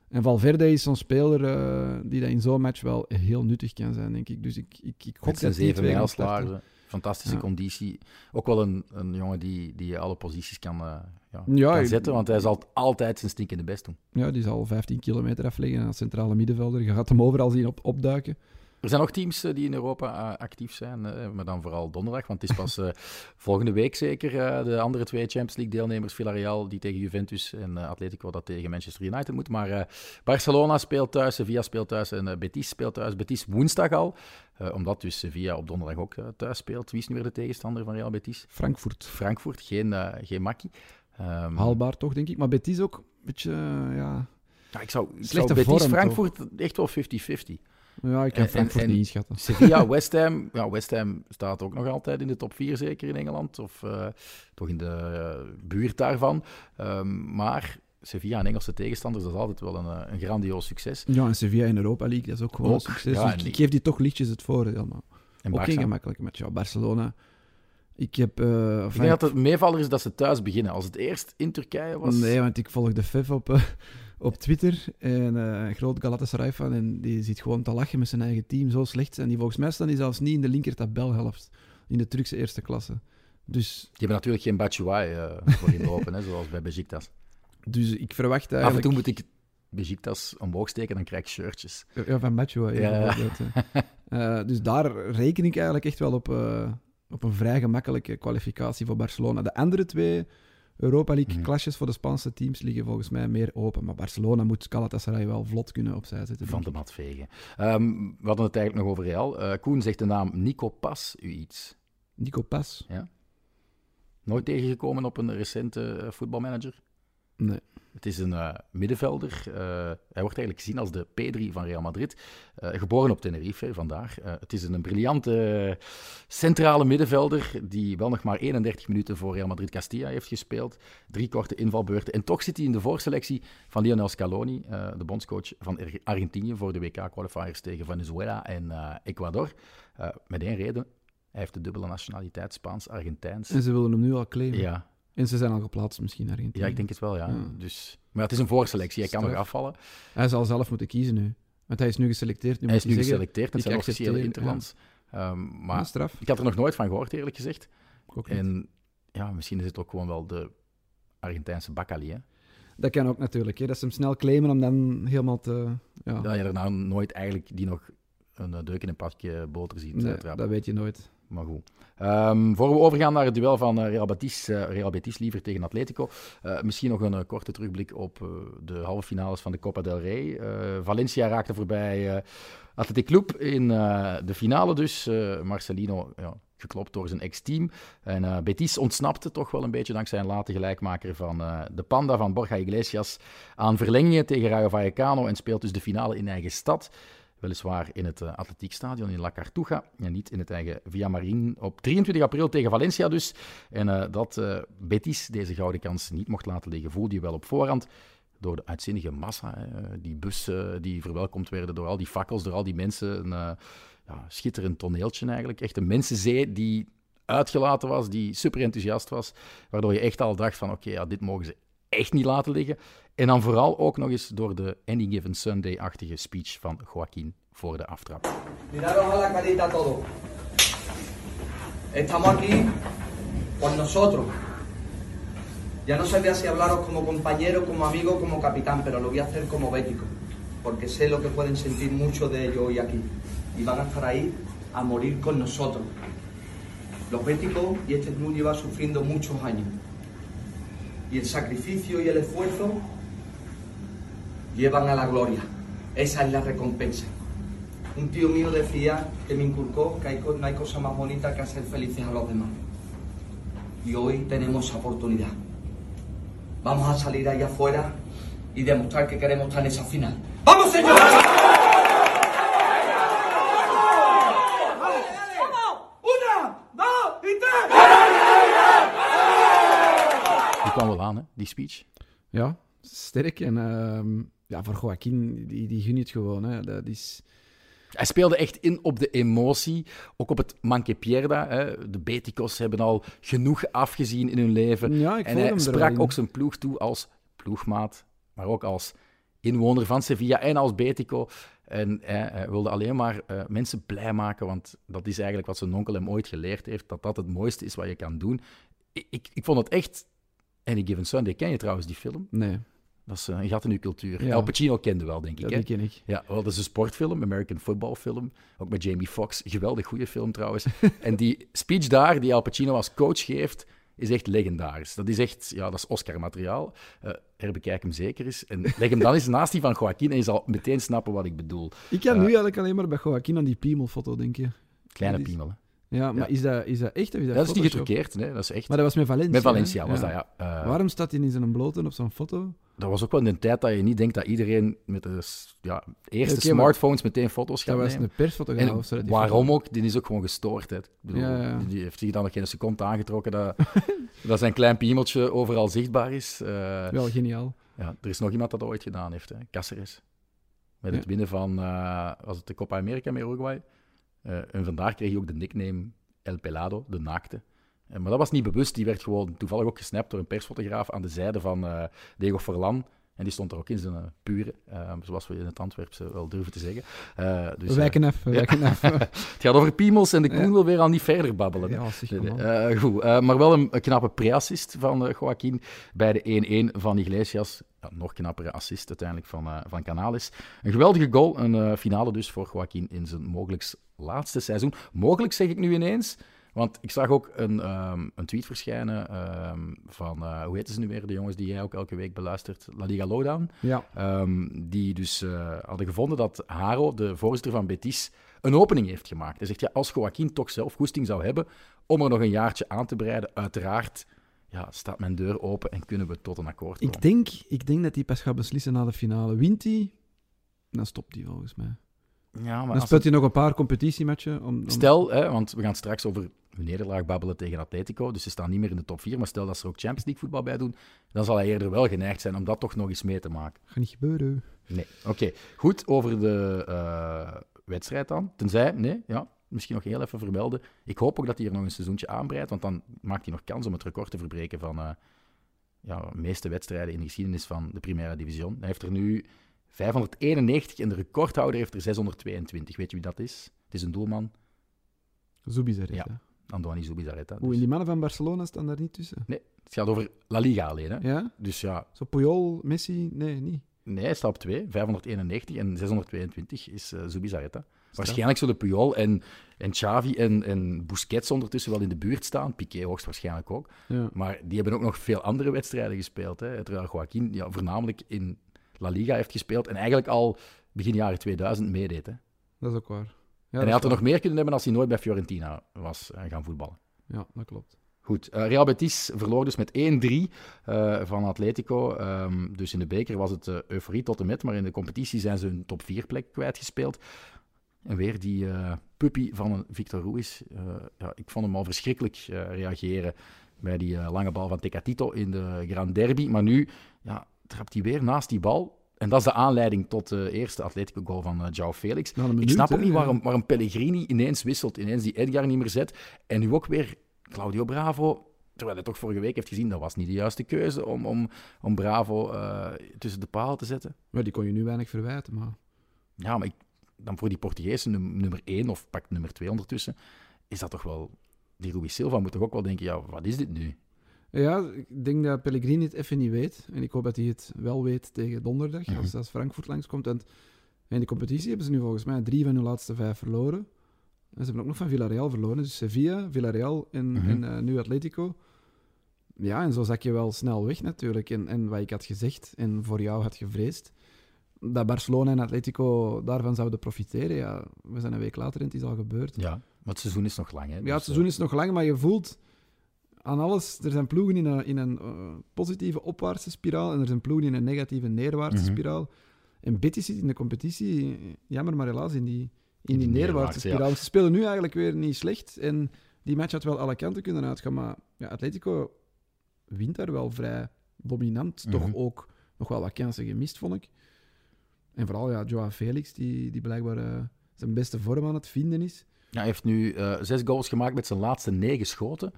En Valverde is zo'n speler eh, die dat in zo'n match wel heel nuttig kan zijn, denk ik. Dus ik, ik, ik zijn dat zeven mijlslagen. Fantastische Ja. conditie. Ook wel een, een jongen die, die alle posities kan, eh, ja, Ja, kan zetten, want hij zal altijd zijn stinkende best doen. Ja, die zal 15 kilometer afleggen als centrale middenvelder. Je gaat hem overal zien op, opduiken. Er zijn nog teams eh, die in Europa eh, actief zijn, eh, maar dan vooral donderdag, want het is pas (laughs) volgende week zeker de andere twee Champions League deelnemers, Villarreal die tegen Juventus en Atletico dat tegen Manchester United moet. Maar Barcelona speelt thuis, Sevilla speelt thuis en Betis speelt thuis. Betis woensdag al, omdat dus Sevilla op donderdag ook thuis speelt. Wie is nu weer de tegenstander van Real Betis? Frankfurt. Frankfurt, geen, geen makkie. Ehm, Haalbaar toch, denk ik. Maar Betis ook een beetje, ja... ja, ik zou, ik zou Slechte Betis vorm, Frankfurt echt wel 50-50. Ja, ik kan Frankfurt en- niet inschatten. Sevilla, (laughs) West Ham. Ja, West Ham staat ook nog altijd in de top 4, zeker in Engeland. Of eh, toch in de eh, buurt daarvan. Ehm, maar Sevilla en Engelse tegenstanders, dat is altijd wel een, eh, een grandioos succes. Ja, en Sevilla in Europa League, dat is ook gewoon Ook, een succes. ja, Dus ik, geef die toch lichtjes het voordeel, maar En ook geen gemakkelijke match. Ja, Barcelona... Ik heb... Ik enfin, denk dat het meevaller is dat ze thuis beginnen. Als het eerst in Turkije was... Nee, want ik volg de Fef op, eh, op Twitter. En eh, een groot Galatasaray fan. En die zit gewoon te lachen met zijn eigen team. Zo slecht. En die volgens mij staan die zelfs niet in de linker tabelhelft. In de Turkse eerste klasse. Dus, Die hebben natuurlijk geen Batshuayi eh voor in lopen, hè, zoals bij Besiktas. dus ik verwacht Af en eigenlijk... toe moet ik Besiktas omhoog steken, dan krijg ik shirtjes. Ja, van. Ja, Ja. (laughs) Eh, dus daar reken ik eigenlijk echt wel op, eh, op een vrij gemakkelijke kwalificatie voor Barcelona. De andere twee Europa League Mhm. clashes voor de Spaanse teams liggen volgens mij meer open. Maar Barcelona moet Galatasaray wel vlot kunnen opzij zetten. Van de mat vegen. Ehm, we hadden het eigenlijk nog over Real. Eh, Koen zegt de naam Nico Pas u iets. Nico Pas? Nooit tegengekomen op een recente eh, voetbalmanager? Nee. Het is een eh, middenvelder. Eh, hij wordt eigenlijk gezien als de P3 van Real Madrid. Eh, geboren op Tenerife, vandaar. Eh, het is een briljante centrale middenvelder die wel nog maar 31 minuten voor Real Madrid Castilla heeft gespeeld. Drie korte invalbeurten. En toch zit hij in de voorselectie van Lionel Scaloni, de bondscoach van Ar- Argentinië voor de WK-qualifiers tegen Venezuela en Ecuador. Met één reden. Hij heeft de dubbele nationaliteit, Spaans-Argentijns. En ze willen hem nu al claimen. Ja, En ze zijn al geplaatst misschien Argentinië. ja, ik denk het wel, ja. Ja. Dus, maar het is een voorselectie, hij kan nog afvallen. Hij zal zelf moeten kiezen nu. Want hij is nu geselecteerd. Nu Hij is nu zeggen, geselecteerd ik zijn officiële interlands. Ehm, maar straf. ik had er nog nooit van gehoord, eerlijk gezegd. Ook niet. En ja, misschien is het ook gewoon wel de Argentijnse bakkali, hè. Dat kan ook natuurlijk. Hè. Dat ze hem snel claimen om dan helemaal te... Ja, Dat je er nou nooit eigenlijk die nog een eh, deuk in een pakje boter ziet nee, dat weet je nooit. Maar goed. Ehm voor we overgaan naar het duel van eh, Real, Betis, eh, Real Betis liever tegen Atletico. eh, misschien nog een korte terugblik op de halve finales van de Copa del Rey. Valencia raakte voorbij Athletic Club in de finale dus. Marcelino ja, geklopt door zijn ex-team. En Betis ontsnapte toch wel een beetje dankzij een late gelijkmaker van de Panda van Borja Iglesias aan verlengingen tegen Rayo Vallecano en speelt dus de finale in eigen stad. Weliswaar in het uh, Atletiekstadion in La Cartuja en niet in het eigen Villamarín. Op 23 april tegen Valencia dus. En uh, dat uh, Betis deze gouden kans niet mocht laten liggen, voelde je wel op voorhand. Door de uitzinnige massa, die bussen die verwelkomd werden door al die fakkels, door al die mensen. Een ja, schitterend toneeltje eigenlijk. Echt een mensenzee die uitgelaten was, die super enthousiast was. Waardoor je echt al dacht van oké, ja, dit mogen ze echt niet laten liggen. En dan vooral ook nog eens door de Any Given Sunday-achtige speech van Joaquín voor de aftrap. Miraros a la carita todos. Estamos aquí por nosotros. Ya no sabía si hablaros como compañero, como amigo, como capitán, pero lo voy a hacer como bético, porque sé lo que pueden sentir muchos de ellos hoy aquí. Y van a estar ahí a morir con nosotros. Los béticos y este club lleva sufriendo muchos años. Y el sacrificio y el esfuerzo llevan a la gloria. Esa es la recompensa. Un tío mío decía que me inculcó que no hay cosa más bonita que hacer felices a los demás. Y hoy tenemos esa oportunidad. Vamos a salir ahí afuera y demostrar que queremos estar en esa final. ¡Vamos, señores! Kwam wel aan, hè, die speech. Ja, sterk. En uh, ja, voor Joaquin, die, die gun je het gewoon. Hè. Dat is... Hij speelde echt in op de emotie. Ook op het Manque Pierda. Hè. De Beticos hebben al genoeg afgezien in hun leven. Ja, en hij sprak ook zijn ploeg toe als ploegmaat, maar ook als inwoner van Sevilla en als Betico. En hij, hij wilde alleen maar uh, mensen blij maken, want dat is eigenlijk wat zijn onkel hem ooit geleerd heeft, dat dat het mooiste is wat je kan doen. Ik, ik, ik vond het echt... Any Given Sunday, ken je trouwens die film? Nee. Dat is uh, een gat in uw cultuur. Ja. Al Pacino kende wel, denk ik. Hè? die ken ik. Ja, wel, dat is een sportfilm, American football film. Ook met Jamie Foxx. Geweldig goede film trouwens. (laughs) en die speech daar, die Al Pacino als coach geeft, is echt legendarisch. Dat is echt, ja, dat is Oscar-materiaal. Uh, herbekijk hem zeker eens. En leg hem dan eens naast die van Joaquin en je zal meteen snappen wat ik bedoel. Ik kan uh, nu eigenlijk alleen maar bij Joaquin aan die piemelfoto denken. Kleine piemel, hè? Ja, maar. Is, dat, is dat echt of is dat dat is niet Photoshop? getruckeerd, nee, dat is echt. Maar dat was met Valencia. Met Valencia hè? was dat, ja. Uh, Waarom staat hij in zijn blote op zo'n foto? Dat was ook wel in de tijd dat je niet denkt dat iedereen met de ja, eerste Oké, smartphones meteen foto's gaat Dat was nemen. een persfotograaf. En of zo, dat die waarom ook? Die is ook gewoon gestoord. Hè. Ik bedoel, Ja, ja. Die heeft zich dan nog geen seconde aangetrokken dat, (laughs) dat zijn klein piemeltje overal zichtbaar is. Eh, Wel geniaal. ja, er is nog iemand dat dat ooit gedaan heeft, hè. Cáceres. Met Ja. het winnen van, eh, was het de Copa America met Uruguay? Eh, en vandaar kreeg hij ook de nickname El Pelado, de naakte. Eh, maar dat was niet bewust, die werd gewoon toevallig ook gesnapt door een persfotograaf aan de zijde van eh, Diego Forlan. En die stond er ook in zijn uh, pure, uh, zoals we in het Antwerpse wel durven te zeggen. Uh, dus, wijken ja. wijken af. (laughs) het gaat over piemels en de Koen Ja. wil weer al niet verder babbelen. ja, Nee, nee, eh, goed, eh, maar wel een, knappe pre-assist van eh Joaquin bij de 1-1 van Iglesias. Nog knappere assist uiteindelijk van, eh, van Canales. Een geweldige goal, een eh, finale dus voor Joaquin in zijn mogelijk laatste seizoen. Mogelijk zeg ik nu ineens, Want ik zag ook een, ehm, een tweet verschijnen ehm, van, eh, hoe heten ze nu weer, de jongens die jij ook elke week beluistert, La Liga Lowdown. Ja. Ehm, die dus eh, hadden gevonden dat Haro, de voorzitter van Betis, een opening heeft gemaakt. Hij zegt, ja, als Joaquin toch zelf goesting zou hebben om er nog een jaartje aan te breiden, uiteraard ja, staat mijn deur open en kunnen we tot een akkoord komen. Ik denk, ik denk dat hij pas gaat beslissen na de finale. Wint hij, dan stopt hij volgens mij. Ja, maar Dan speelt hij nog een paar competitiematchen. Om, om- Stel, hè, want we gaan straks over hun nederlaag babbelen tegen Atletico, dus ze staan niet meer in de top 4, maar stel dat ze er ook Champions League voetbal bij doen, dan zal hij eerder wel geneigd zijn om dat toch nog eens mee te maken. Gaat niet gebeuren. Nee. Oké, goed, over de eh, wedstrijd dan. Tenzij, nee, ja, misschien nog heel even vermelden. Ik hoop ook dat hij er nog een seizoentje aanbreidt, want dan maakt hij nog kans om het record te verbreken van eh, ja, de meeste wedstrijden in de geschiedenis van de Primera Division. Hij heeft er nu 591 en de recordhouder heeft er 622. Weet je wie dat is? Het is een doelman, Zubizarreta. Ja. Andoni Zubizarreta. Dus. die mannen van Barcelona staan daar niet tussen? Nee, het gaat over La Liga alleen. Hè? Ja? Dus ja, Zo Puyol, Messi? Nee, niet. nee, hij staat op 2, 591 en 622 is uh, Zubizarreta. Waarschijnlijk zullen Puyol en, en Xavi en, en Busquets ondertussen wel in de buurt staan. Piqué hoogstwaarschijnlijk ook. Ja. Maar die hebben ook nog veel andere wedstrijden gespeeld. Hè. Terwijl Joaquin ja, voornamelijk in La Liga heeft gespeeld en eigenlijk al begin jaren 2000 meedeed. Hè. Dat is ook waar. Ja, en hij had er nog meer kunnen hebben als hij nooit bij Fiorentina was eh, gaan voetballen. Ja, dat klopt. Goed, eh, Real Betis verloor dus met 1-3 eh, van Atletico. Ehm, dus in de beker was het euforie tot en met, maar in de competitie zijn ze hun top 4 plek kwijtgespeeld. En weer die puppy van een Victor Ruiz. Ja, ik vond hem al verschrikkelijk reageren bij die lange bal van Tecatito in de Grand Derby. Maar nu ja, trapt hij weer naast die bal. En dat is de aanleiding tot de eerste Atletico-goal van eh João Felix. Ik snap ook niet waarom, waarom Pellegrini ineens wisselt, ineens die Edgar niet meer zet. En nu ook weer Claudio Bravo. Terwijl hij toch vorige week heeft gezien, dat was niet de juiste keuze om, om, om Bravo eh, tussen de palen te zetten. Maar die kon je nu weinig verwijten, maar... Ja, maar ik, dan voor die Portugese num- nummer 1 of pak nummer 2 ondertussen, is dat toch wel... Die Rui Silva moet toch ook wel denken, ja, wat is dit nu? Ja, ik denk dat Pellegrini het even niet weet. En ik hoop dat hij het wel weet tegen donderdag, Mhm. als, als Frankfurt langskomt. En in de competitie hebben ze nu volgens mij drie van hun laatste vijf verloren. En ze hebben ook nog van Villarreal verloren. Dus Sevilla, Villarreal en, Mhm. en eh, nu Atletico. Ja, en zo zak je wel snel weg natuurlijk. En, en wat ik had gezegd en voor jou had gevreesd, dat Barcelona en Atletico daarvan zouden profiteren. Ja, we zijn een week later en het is al gebeurd. Ja, maar het seizoen is nog lang. Hè? Ja, Dus, het seizoen is nog lang, maar je voelt aan alles. Er zijn ploegen in een, in een eh, positieve opwaartse spiraal en er zijn ploegen in een negatieve neerwaartse Mhm. spiraal. En Betis zit in de competitie, jammer maar helaas, in die, in die die neerwaartse ja. spiraal. Ze spelen nu eigenlijk weer niet slecht en die match had wel alle kanten kunnen uitgaan, maar ja, Atletico wint daar wel vrij dominant. Toch Mhm. ook nog wel wat kansen gemist, vond ik. En vooral ja, Joao Felix, die, die blijkbaar eh, zijn beste vorm aan het vinden is. Ja, hij heeft nu eh, zes goals gemaakt met zijn laatste negen schoten.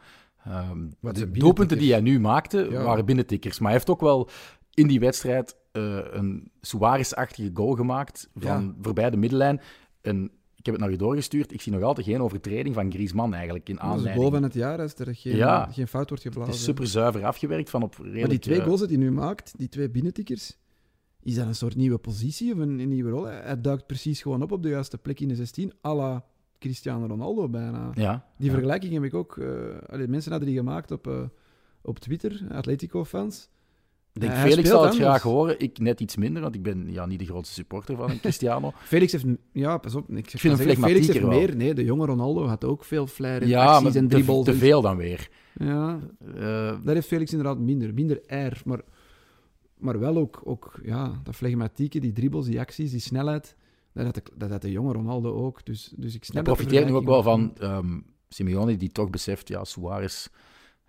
Ehm, Wat de doelpunten die hij nu maakte, Ja. waren binnentikkers. Maar hij heeft ook wel in die wedstrijd eh, een Suarez-achtige goal gemaakt van Ja. voorbij de middenlijn. En ik heb het naar je doorgestuurd. Ik zie nog altijd geen overtreding van Griezmann eigenlijk in Dat is de aanleiding. goal van het jaar als er geen, Ja. geen fout wordt Het geblazen. is super zuiver afgewerkt van op redelijk... maar die twee eh, goals die hij nu maakt, die twee binnentikkers, is dat een soort nieuwe positie of een, een nieuwe rol? Hij hij duikt precies gewoon op op de juiste plek in de 16, à la Cristiano Ronaldo bijna. Ja, Die ja. vergelijking heb ik ook... allee, mensen hadden die gemaakt op, eh, op Twitter, Atletico-fans. Ik denk, Felix zal het anders. graag horen. Ik net iets minder, want ik ben ja, niet de grootste supporter van Cristiano. (laughs) Felix heeft... Ja, pas op. Ik, vind hem Felix heeft wel. meer. Nee, de jonge Ronaldo had ook veel flair en ja, acties en dribbles. te veel dan weer. Ja, Eh, Daar heeft Felix inderdaad minder. Minder air, maar, maar wel ook, ook ja, dat flegmatieke, die dribbles, die acties, die snelheid. Dat had de, dat had de jonge Ronaldo ook. Dus, dus ik snap profiteert nu ook wel van ehm Simeone, die toch beseft, ja, Suarez,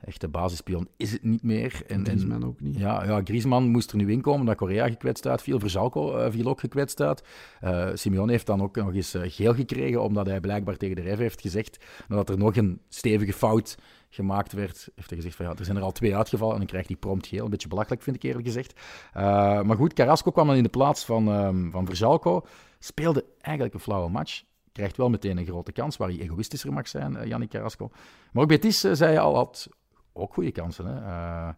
echte basispion, is het niet meer. En, en, Griezmann ook niet. ja, ja, Griezmann moest er nu inkomen, omdat Korea gekwetst uitviel. Verzalco eh, viel ook gekwetst uit. Eh Simeone heeft dan ook nog eens eh, geel gekregen, omdat hij blijkbaar tegen de ref heeft gezegd, nadat er nog een stevige fout gemaakt werd, heeft hij gezegd van ja, er zijn er al twee uitgevallen en dan krijgt hij prompt geel. Een beetje belachelijk, vind ik eerlijk gezegd. Eh, maar goed, Carrasco kwam dan in de plaats van, ehm van Verzalco. Speelde eigenlijk een flauwe match. Krijgt wel meteen een grote kans, waar hij egoïstischer mag zijn, eh, Yannick Carrasco. Maar ook Betis, eh, zei je al, had ook goede kansen. Hè? Eh,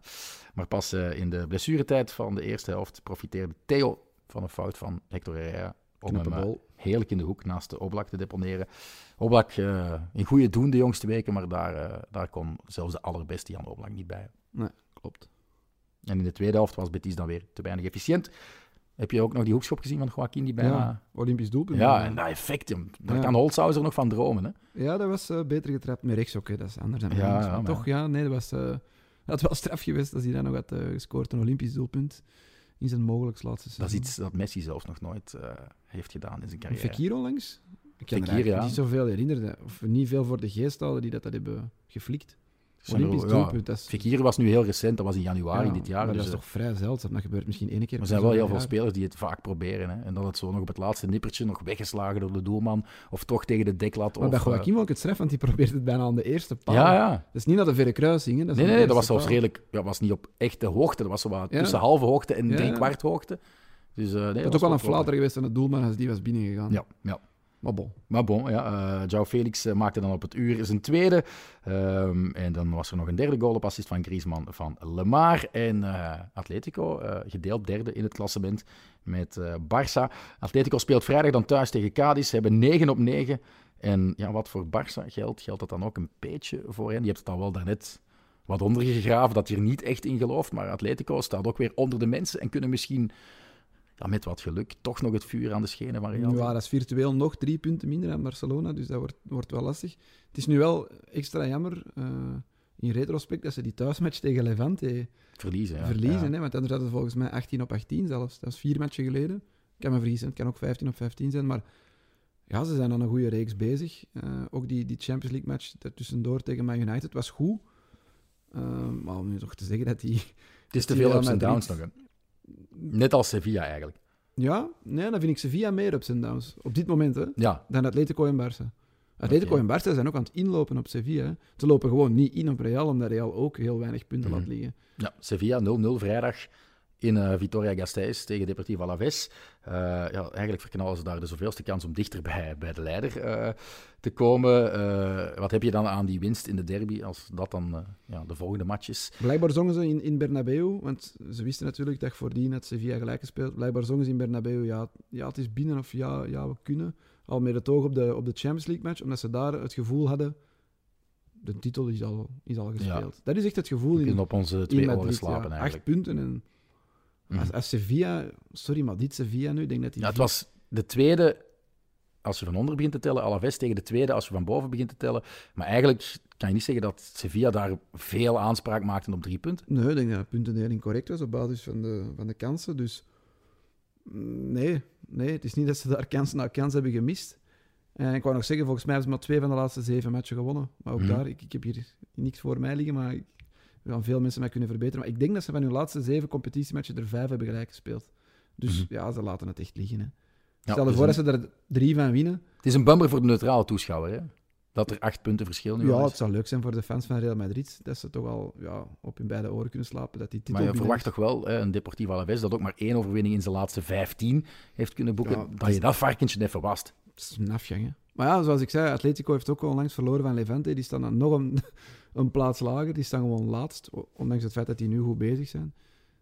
maar pas eh, in de blessuretijd van de eerste helft profiteerde Theo van een fout van Hector Herrera. om hem eh, goal. heerlijk in de hoek naast de Oblak te deponeren. Oblak eh, in goede doen de jongste weken, maar daar, eh, daar kon zelfs de allerbeste Jan Oblak niet bij. Nee, klopt. En in de tweede helft was Betis dan weer te weinig efficiënt. Heb je ook nog die hoekschop gezien van Joaquin die bijna... Ja, Olympisch doelpunt. Ja, en dat effect, jong, daar Ja. kan Holzhauser nog van dromen. Hè? Ja, dat was eh, beter getrapt met rechts. Oké, dat is anders dan Ja, links. Maar maar toch, ja, nee, dat was... eh, dat wel straf geweest als hij dan nog had eh, gescoord. Een Olympisch doelpunt in zijn mogelijkst laatste Dat is seizoen. iets dat Messi zelfs nog nooit heeft gedaan in zijn carrière. Fekir onlangs? Ik kan me Fekir, ja. niet zoveel herinneren. Of niet veel voor de geest houden die dat, dat hebben geflikt. Olympisch ja, doelpunt, is... Fekir was nu heel recent, dat was in januari ja, dit jaar. Maar dus, dat is eh, toch vrij zeldzaam. Dat gebeurt misschien één keer er zijn wel heel veel jaar. spelers die het vaak proberen. Hè? En dat het zo nog op het laatste nippertje nog weggeslagen door de doelman. Of toch tegen de deklat. Maar bij of, eh, Joaquin vond ik het straf, want die (laughs) probeert het bijna aan de eerste paal. ja, ja. Dat is niet naar de verre kruising. Hè. Dat is Nee, nee, dat was zelfs redelijk... Ja, was niet op echte hoogte. Dat was zo wat tussen halve hoogte en drie kwart hoogte. Dus, eh, nee, Het dat was ook wel een flater geweest aan de doelman als die was binnengegaan. Ja, ja. Maar bon. Maar bon, ja, eh João Felix eh, maakte dan op het uur zijn tweede. Ehm, en dan was er nog een derde goal op assist van Griezmann van Lemar. En eh, Atletico, gedeeld derde in het klassement met Barça. Atletico speelt vrijdag dan thuis tegen Cadiz. Ze hebben 9 op 9. En ja, wat voor Barça geldt, geldt dat dan ook een beetje voor hen. Die hebt het al wel daarnet wat ondergegraven, dat je er niet echt in gelooft. Maar Atletico staat ook weer onder de mensen en kunnen misschien met wat geluk toch nog het vuur aan de schenen van Real. Ja, dat is virtueel nog drie punten minder dan Barcelona, dus dat wordt, wordt wel lastig. Het is nu wel extra jammer, eh, in retrospect, dat ze die thuismatch tegen Levante Verliezen. Ja. verliezen. Ja. Hè? Want anders hadden ze volgens mij 18 op 18 zelfs. Dat is vier matchen geleden. Ik kan me vergissen, het kan ook 15 op 15 zijn, maar ja, ze zijn aan een goede reeks bezig. Eh, ook die, die Champions League match tussendoor tegen Man United was goed. Eh, maar om nu toch te zeggen dat die... Het is te veel ups en downs nog. Hè. Net als Sevilla eigenlijk. Ja, nee, dan vind ik Sevilla meer ups en downs. Op dit moment, hè. Ja, dan Atletico en Barça. Atletico en Barça zijn ook aan het inlopen op Sevilla. hè. Ze lopen gewoon niet in op Real, omdat Real ook heel weinig punten Mhm. laat liggen. ja Sevilla 0-0 vrijdag in eh, Vitoria-Gasteiz tegen Deportivo Alaves. Eh ja, eigenlijk verknallen ze daar de zoveelste kans om dichter bij, bij de leider eh, te komen. Wat heb je dan aan die winst in de derby als dat dan ja, de volgende match is? Blijkbaar zongen ze in, in Bernabeu, want ze wisten natuurlijk dat voordien had Sevilla gelijk gespeeld. Blijkbaar zongen ze in Bernabeu, ja, ja het is binnen of ja, ja we kunnen. Al met het oog op de, op de Champions League match, omdat ze daar het gevoel hadden, de titel is al, is al gespeeld. Dat is echt het gevoel We in, op onze twee oren slapen ja. eigenlijk. Acht punten en. Als, als Sevilla, sorry, maar dit Sevilla nu, denk dat die Ja, het was de tweede, als je van onder begint te tellen, Alaves tegen de tweede als je van boven begint te tellen. Maar eigenlijk kan je niet zeggen dat Sevilla daar veel aanspraak maakte op drie punten. Nee, ik denk dat de puntendeling correct was op basis van de, van de kansen. Dus mm, nee, nee, het is niet dat ze daar kans na kans hebben gemist. En ik wou nog zeggen, volgens mij hebben ze maar twee van de laatste zeven matchen gewonnen. Maar ook Mhm. daar, ik, ik heb hier niks voor mij liggen, maar ik, gaan veel mensen mij kunnen verbeteren. Maar ik denk dat ze van hun laatste zeven competitiematchen er vijf hebben gelijk gespeeld. Dus Mhm. ja, ze laten het echt liggen. Hè. Ja, Stel je dus voor een- dat ze er drie van winnen. Het is een bumper voor de neutrale toeschouwer. Hè? Dat er acht punten verschil nu Ja, is. het zou leuk zijn voor de fans van Real Madrid dat ze toch al ja, op hun beide oren kunnen slapen. Dat die titel Maar je binnen verwacht toch wel, hè, een Deportivo Alaves dat ook maar één overwinning in zijn laatste 15 heeft kunnen boeken, Ja, dat je dat varkentje even wast. Het is een afgang, hè. Maar ja, zoals ik zei, Atletico heeft ook onlangs verloren van Levante. Die staan dan nog een, (laughs) een plaats lager. Die staan gewoon laatst, ondanks het feit dat die nu goed bezig zijn.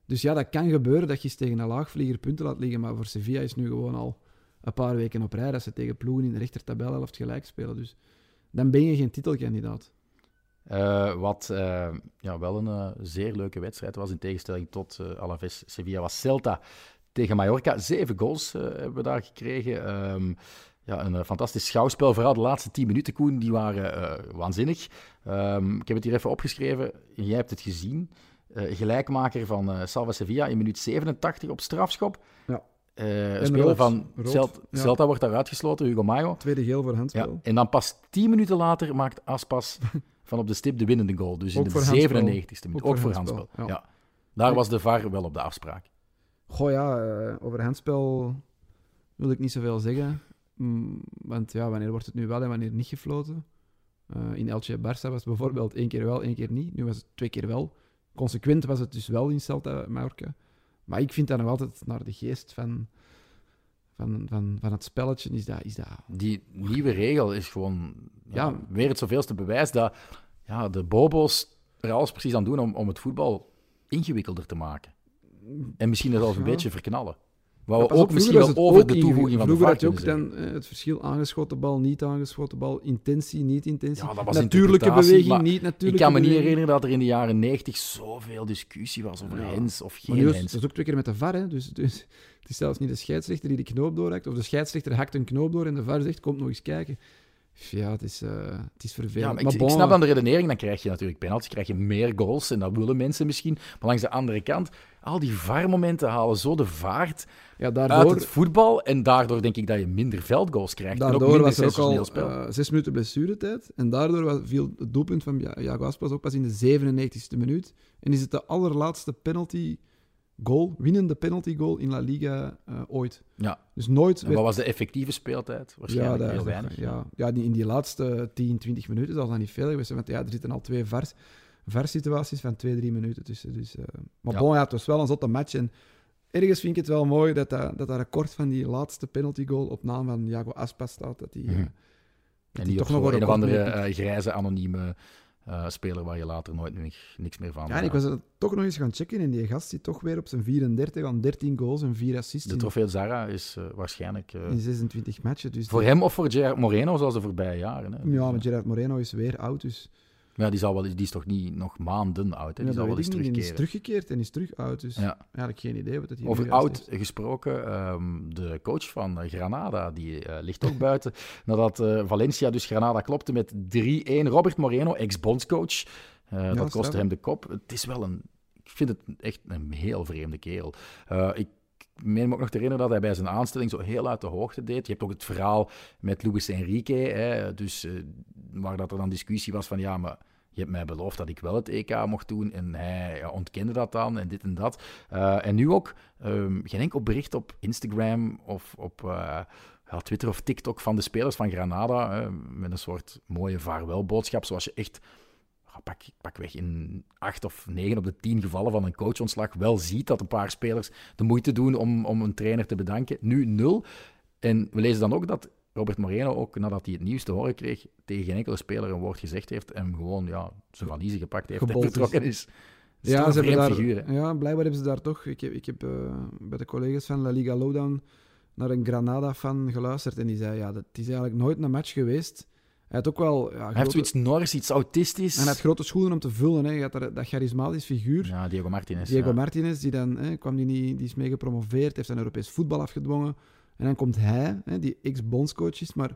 Dus ja, dat kan gebeuren dat je eens tegen een laagvlieger punten laat liggen. Maar voor Sevilla is nu gewoon al een paar weken op rij dat ze tegen ploegen in de rechter tabelhelft gelijk spelen. Dus dan ben je geen titelkandidaat. Eh, wat eh, ja, wel een eh, zeer leuke wedstrijd was, in tegenstelling tot Alaves Sevilla, was Celta tegen Mallorca. Zeven goals hebben we daar gekregen. Ehm, ja, een eh, fantastisch schouwspel. Vooral de laatste tien minuten, Koen, die waren eh, waanzinnig. Ehm, ik heb het hier even opgeschreven. Jij hebt het gezien. Eh, gelijkmaker van eh, Salva Sevilla in minuut 87 op strafschop. Ja. Speler rood. van Rood, Celt- ja. Celta wordt daar uitgesloten, Hugo Mayo. Tweede geel voor Ja, handspel. en dan pas tien minuten later maakt Aspas (laughs) van op de stip de winnende goal. Dus in Ook de voor handspel. 97e minuut. Ook, voor handspel. handspel, Ja. ja. Daar was de VAR wel op de afspraak. Goh ja, over handspel wil ik niet zoveel zeggen. Mm, want ja, wanneer wordt het nu wel en wanneer niet gefloten? Eh, in Elche Barça was het bijvoorbeeld één keer wel, één keer niet. Nu was het twee keer wel. Consequent was het dus wel in Celta Mallorca. Maar ik vind dat nog altijd naar de geest van, van, van, van het spelletje is dat, is dat... Die nieuwe regel is gewoon ja, Ja. weer het zoveelste bewijs dat ja, de bobo's er alles precies aan doen om, om het voetbal ingewikkelder te maken. En misschien het al een Ja. beetje verknallen. Waar we ook misschien wel over de toevoeging van de Vroeger had je ook dan eh, het verschil aangeschoten bal, niet aangeschoten bal, intentie, niet intentie. Ja, dat was natuurlijke beweging, niet natuurlijke Ik kan me niet herinneren dat er in de jaren 90 zoveel discussie was over Ja. hens of geen hens. dat is ook twee keer met de VAR, hè. Dus, dus het is zelfs niet de scheidsrechter die de knoop doorhakt, of de scheidsrechter hakt een knoop door en de VAR zegt, kom nog eens kijken. Ja, het is, eh, het is vervelend. Ja, maar maar ik, bon, ik snap dan de redenering, dan krijg je natuurlijk penalty, krijg je meer goals en dat willen mensen misschien. Maar langs de andere kant, al die VAR-momenten halen zo de vaart ja, uit daardoor, het voetbal en daardoor denk ik dat je minder veldgoals krijgt en ook daardoor minder was er ook al eh, zes minuten blessuretijd. En daardoor was, viel het doelpunt van Ja- Iago Aspas ook pas in de 97e minuut. En is het de allerlaatste penalty goal, winnende penalty goal in La Liga eh, ooit. Ja. Dus nooit En werd wat was de effectieve speeltijd? Waarschijnlijk heel weinig. Ja, ja die, in die laatste 10, 20 minuten zal dat niet veel geweest zijn. Want ja, er zitten al twee VARs, VAR-situaties van 2, 3 minuten tussen. Dus, eh, maar Ja. bon, ja, het was wel een zotte match. En ergens vind ik het wel mooi dat dat, dat, dat record van die laatste penalty goal op naam van Iago Aspas staat. Dat die, eh, Mhm. dat En die toch nog een of andere eh, grijze, anonieme eh, speler waar je later nooit ni- niks meer van... Ja, en ik was toch nog eens gaan checken en die gast zit toch weer op zijn 34 aan 13 goals en 4 assists de trofee Zara is eh, waarschijnlijk... eh, in 26 matchen. Dus voor die- hem of voor Gerard Moreno, zoals de voorbije jaren. Hè. Ja, maar Gerard Moreno is weer oud, dus Maar ja, die, zal wel, die is toch niet nog maanden oud, hè? ja, die zal dat wel eens ik. Die is terugkeren. teruggekeerd en is terug oud, dus Ja. eigenlijk geen idee wat het hier Over oud is. gesproken, ehm, de coach van eh, Granada, die eh, ligt ook (laughs) buiten. Nadat eh, Valencia dus Granada klopte met 3-1. Robert Moreno, ex-bondscoach, eh, dat kostte hem de kop. Het is wel een... Ik vind het echt een heel vreemde kerel. Eh, ik meen me ook nog te herinneren dat hij bij zijn aanstelling zo heel uit de hoogte deed. Je hebt ook het verhaal met Luis Enrique, hè, dus, waar dat er dan discussie was van ja, maar je hebt mij beloofd dat ik wel het EK mocht doen en hij ja, ontkende dat dan en dit en dat. Eh, en nu ook ehm, geen enkel bericht op Instagram of op eh, ja, Twitter of TikTok van de spelers van Granada hè, met een soort mooie vaarwelboodschap zoals je echt ja, pak, pakweg in acht of negen op de tien gevallen van een coachontslag wel ziet dat een paar spelers de moeite doen om, om een trainer te bedanken. Nu nul. En we lezen dan ook dat Robert Moreno, ook nadat hij het nieuws te horen kreeg, tegen geen enkele speler een woord gezegd heeft en gewoon ja, zijn valiezen gepakt heeft Gebold en is. vertrokken is. Dat is Ja, ze hebben daar, ja, blijkbaar hebben ze daar toch... Ik heb, ik heb eh, bij de collega's van La Liga Lowdown naar een Granada-fan geluisterd en die zei, ja, dat is eigenlijk nooit een match geweest. Hij had ook wel... Ja, Hij heeft zoiets nors, iets autistisch. En hij had grote schoenen om te vullen. Hè. Had daar dat charismatisch figuur. Ja, Diego Martinez. Diego ja. Martinez, die dan hè, kwam die, niet, die is mee gepromoveerd, heeft zijn Europees voetbal afgedwongen. En dan komt hij, hè, die ex-bondscoach is, maar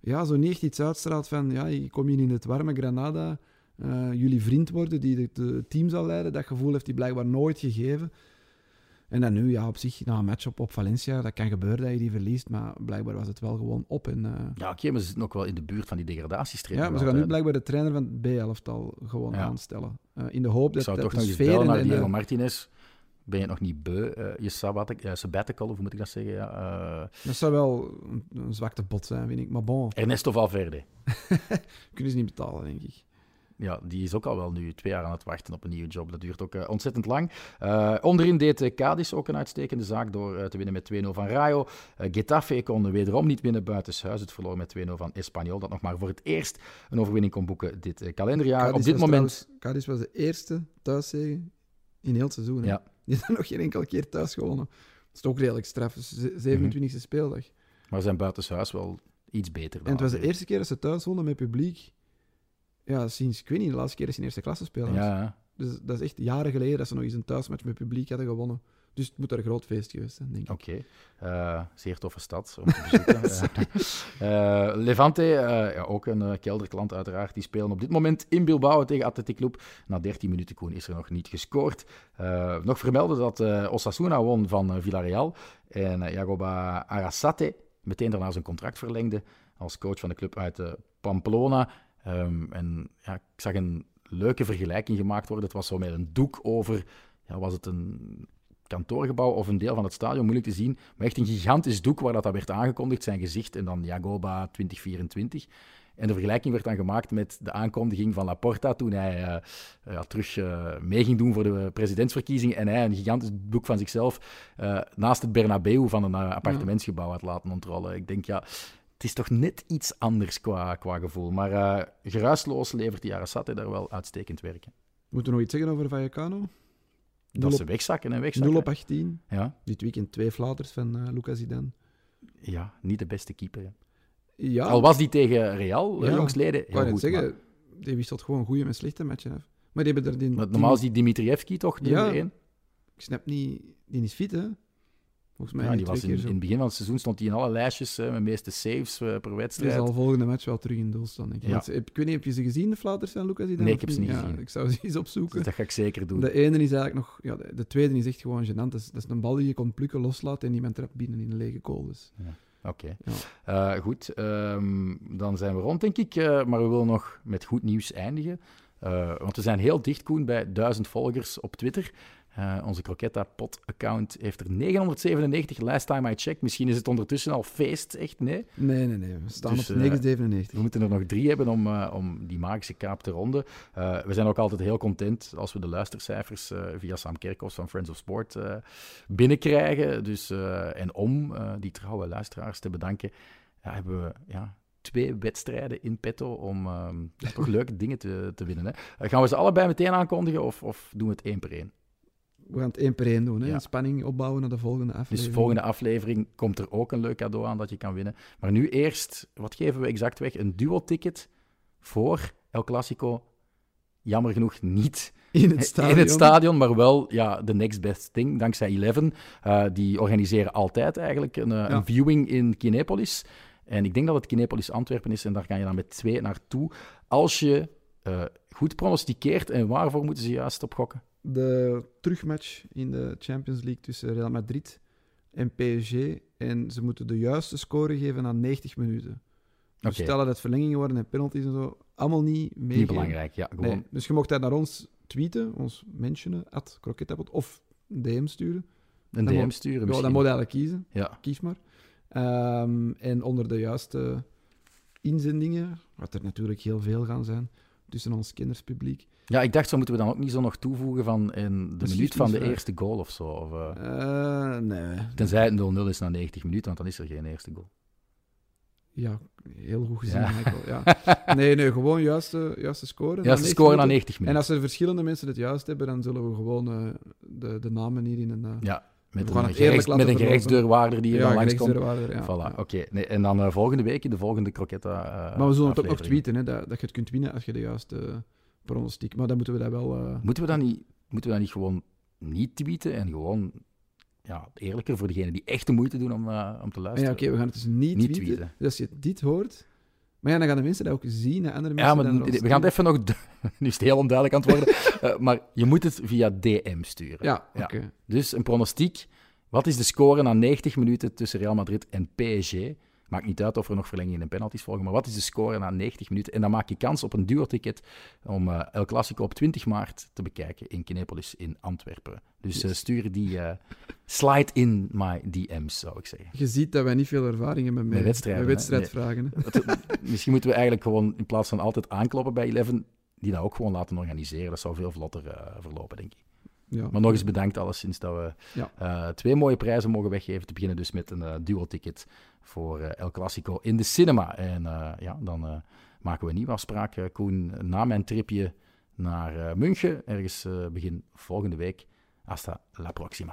ja, zo niet echt iets uitstraalt van, ja, ik kom hier in het warme Granada, eh, jullie vriend worden, die het team zal leiden. Dat gevoel heeft hij blijkbaar nooit gegeven. En dan nu, ja, op zich, na een match op, op Valencia, dat kan gebeuren dat je die verliest, maar blijkbaar was het wel gewoon op. En, eh, Ja, oké, maar ze zitten ook wel in de buurt van die degradatiestreep. ja, maar ze gaan nu altijd. blijkbaar de trainer van het B-elftal gewoon Ja. aanstellen. Eh, in de hoop Ik dat, zou dat toch de nog sfeer naar en Diego Martinez. Ben je nog niet beu, eh, je sabbatic, eh, sabbatical, of hoe moet ik dat zeggen? Ja, eh, Dat zou wel een, een zwakte bot zijn, vind ik. Maar bon, (laughs) Ernesto Valverde. kunnen ze niet betalen, denk ik. Ja, die is ook al wel nu twee jaar aan het wachten op een nieuwe job. Dat duurt ook ontzettend lang. Onderin deed Cadiz ook een uitstekende zaak door te winnen met 2-0 van Rayo. Getafe kon wederom niet winnen buitenshuis. Het verloor met 2-0 van Espanyol. Dat nog maar voor het eerst een overwinning kon boeken dit kalenderjaar. Cadiz op dit was moment... trouwens- Cadiz was de eerste thuiszege in heel het seizoen. Hè? Ja. (laughs) Die hebben nog geen enkele keer thuis gewonnen. Dat is toch redelijk straf. Dus ze- 27e speeldag. Maar zijn buitenshuis wel iets beter dan En het was de eerste keer dat ze thuis wonnen met publiek. Ja, sinds, ik weet niet, de laatste keer dat ze in eerste klasse spelen. Ja, ja. Dus dat is echt jaren geleden dat ze nog eens een thuismatch met publiek hadden gewonnen. Dus het moet er een groot feest geweest zijn, denk ik. Oké, Eh, zeer toffe stad om te bezoeken. (laughs) Eh, Levante, ja, ook een kelderklant uiteraard, die spelen op dit moment in Bilbao tegen Athletic Club. Na 13 minuten, Koen, is er nog niet gescoord. Nog vermelden dat Osasuna won van Villarreal en uh, Jagoba Arasate meteen daarna zijn contract verlengde als coach van de club uit Pamplona. Ehm, en ja, ik zag een leuke vergelijking gemaakt worden. Het was zo met een doek over, ja, was het een kantoorgebouw of een deel van het stadion, moeilijk te zien. Maar echt een gigantisch doek waar dat, werd aangekondigd, zijn gezicht en dan Jagoba 2024. En de vergelijking werd dan gemaakt met de aankondiging van Laporta toen hij uh, ja, terug uh, mee ging doen voor de presidentsverkiezingen en hij een gigantisch doek van zichzelf naast het Bernabeu van een appartementsgebouw had laten ontrollen. Ik denk, ja, het is toch net iets anders qua, qua gevoel. Maar geruisloos levert die Arasate daar wel uitstekend werken. Moeten we nog iets zeggen over Vallecano? 0 Dat ze wegzakken en wegzakken. 0 op 18. Ja, Dit weekend twee flaters van uh, Lucas Zidane. ja, niet de beste keeper. hè. Ja, Al was die tegen Real, Ja, jongsleden, ik heel net goed. zeggen, die wisselt gewoon goede met slechte matchen af. Maar die hebben er die, maar, maar normaal is die Dimitrievski toch de Ja. Ik snap niet, die is fit, hè? Volgens mij Ja, die was in, in het begin van het seizoen stond hij in alle lijstjes eh, met meeste saves eh, per Die wedstrijd. zal volgende match wel terug in doel staan, denk ik. Ja. Want ze- Ik weet niet, heb je ze gezien, de flaters van Lucas Zidane? Nee, ik heb ze niet Ja, gezien. ik zou ze (laughs) eens opzoeken. Dus dat ga ik zeker doen. De ene is eigenlijk nog... Ja, de, de tweede is echt gewoon gênant. Dat is, dat is een bal die je kon plukken, loslaten en iemand trapt binnen in een lege goal. Dus. Oké. Eh, goed, ehm, dan zijn we rond, denk ik. Eh, maar we willen nog met goed nieuws eindigen. Want we zijn heel dicht, Koen, bij 1000 volgers op Twitter. Eh, onze Croquetta-pot-account heeft er 997, last time I checked. Misschien is het ondertussen al feest, echt, nee. Nee, nee, nee. We staan Dus, op eh, 997. We moeten er nog drie hebben om, eh, om die magische kaap te ronden. Eh, we zijn ook altijd heel content als we de luistercijfers eh, via Sam Kerkhoffs van Friends of Sport eh, binnenkrijgen. Dus, eh, en om eh, die trouwe luisteraars te bedanken, ja, hebben we ja, twee wedstrijden in petto om ehm, toch (laughs) leuke dingen te, te winnen. Hè. Eh, gaan we ze allebei meteen aankondigen of, of doen we het één per één? We gaan het één per één doen. Hè? Ja. Spanning opbouwen naar de volgende Dus aflevering. de volgende aflevering komt er ook een leuk cadeau aan dat je kan winnen. Maar nu eerst, wat geven we exact weg? Een duo-ticket voor El Clasico. Jammer genoeg niet (laughs) In het stadion. in het stadion, maar wel ja, de next best thing, dankzij Eleven. Eh, die organiseren altijd eigenlijk een, eh, Ja. een viewing in Kinepolis. En ik denk dat het Kinepolis Antwerpen is en daar ga je dan met twee naartoe. Als je eh, goed pronosticeert, en waarvoor moeten ze juist op gokken? De terugmatch in de Champions League tussen Real Madrid en PSG. En ze moeten de juiste score geven na 90 minuten. Dus Oké. stel dat het verlengingen worden en penalties en zo. Allemaal niet meegeven. Niet belangrijk, ja. Gewoon Nee, dus je mocht dat naar ons tweeten, ons mentionen, at Croquettappot, of een DM sturen. een dan DM mo- sturen Ja, misschien. dan moet je eigenlijk kiezen. Ja. Kies maar. Ehm, en onder de juiste inzendingen, wat er natuurlijk heel veel gaan zijn, tussen ons kinderspubliek. Ja, ik dacht, zo moeten we dan ook niet zo nog toevoegen van in de minuut van de eerste goal of zo. Of, eh, Eh, nee. tenzij het 0-0 is na 90 minuten, want dan is er geen eerste goal. Ja, heel goed gezien, Ja. Ja. Nee, nee, gewoon juiste, juiste score. Ja, ze scoren na 90 En minuten. als er verschillende mensen het juist hebben, dan zullen we gewoon eh, de, de namen hier in een... Ja, met een, gerechts, met een gerechtsdeurwaarder die je dan langskomt. ja. voilà, Ja. oké. Nee, en dan volgende week in de volgende Croquetta Maar we zullen het ook nog tweeten, hè, dat, dat je het kunt winnen als je de juiste pronostiek... Maar dan moeten we dat wel... eh, Moeten we, dan niet, moeten we dan niet gewoon niet tweeten en gewoon ja, eerlijker voor degenen die echt de moeite doen om, eh, om te luisteren? ja, oké, we gaan het dus niet, Niet tweeten. tweeten. Dus als je dit hoort... Maar ja, dan gaan de mensen dat ook zien, hè, andere mensen... Ja, maar we gaan het even nog... (laughs) nu is het heel onduidelijk aan het worden. (laughs) Eh, maar je moet het via DM sturen. Ja, Ja. oké. Dus een pronostiek. Wat is de score na 90 minuten tussen Real Madrid en PSG? Maakt niet uit of er nog verlengingen en penalties volgen, maar wat is de score na 90 minuten? En dan maak je kans op een duo-ticket om eh, El Clasico op 20 maart te bekijken in Kinepolis in Antwerpen. Dus eh, stuur die eh, slide in my DM's, zou ik zeggen. Je ziet dat wij niet veel ervaring hebben met, Met wedstrijden, met hè? wedstrijdvragen. Misschien moeten we eigenlijk gewoon in plaats van altijd aankloppen bij Eleven, die dat ook gewoon laten organiseren. Dat zou veel vlotter verlopen, denk ik. Ja. Maar nog eens bedankt alleszins dat we Ja. twee mooie prijzen mogen weggeven. Te beginnen dus met een eh duo-ticket voor eh, El Clasico in de cinema. En eh, ja, dan eh, maken we een nieuwe afspraak, Koen, na mijn tripje naar München. Ergens begin volgende week. Hasta la próxima.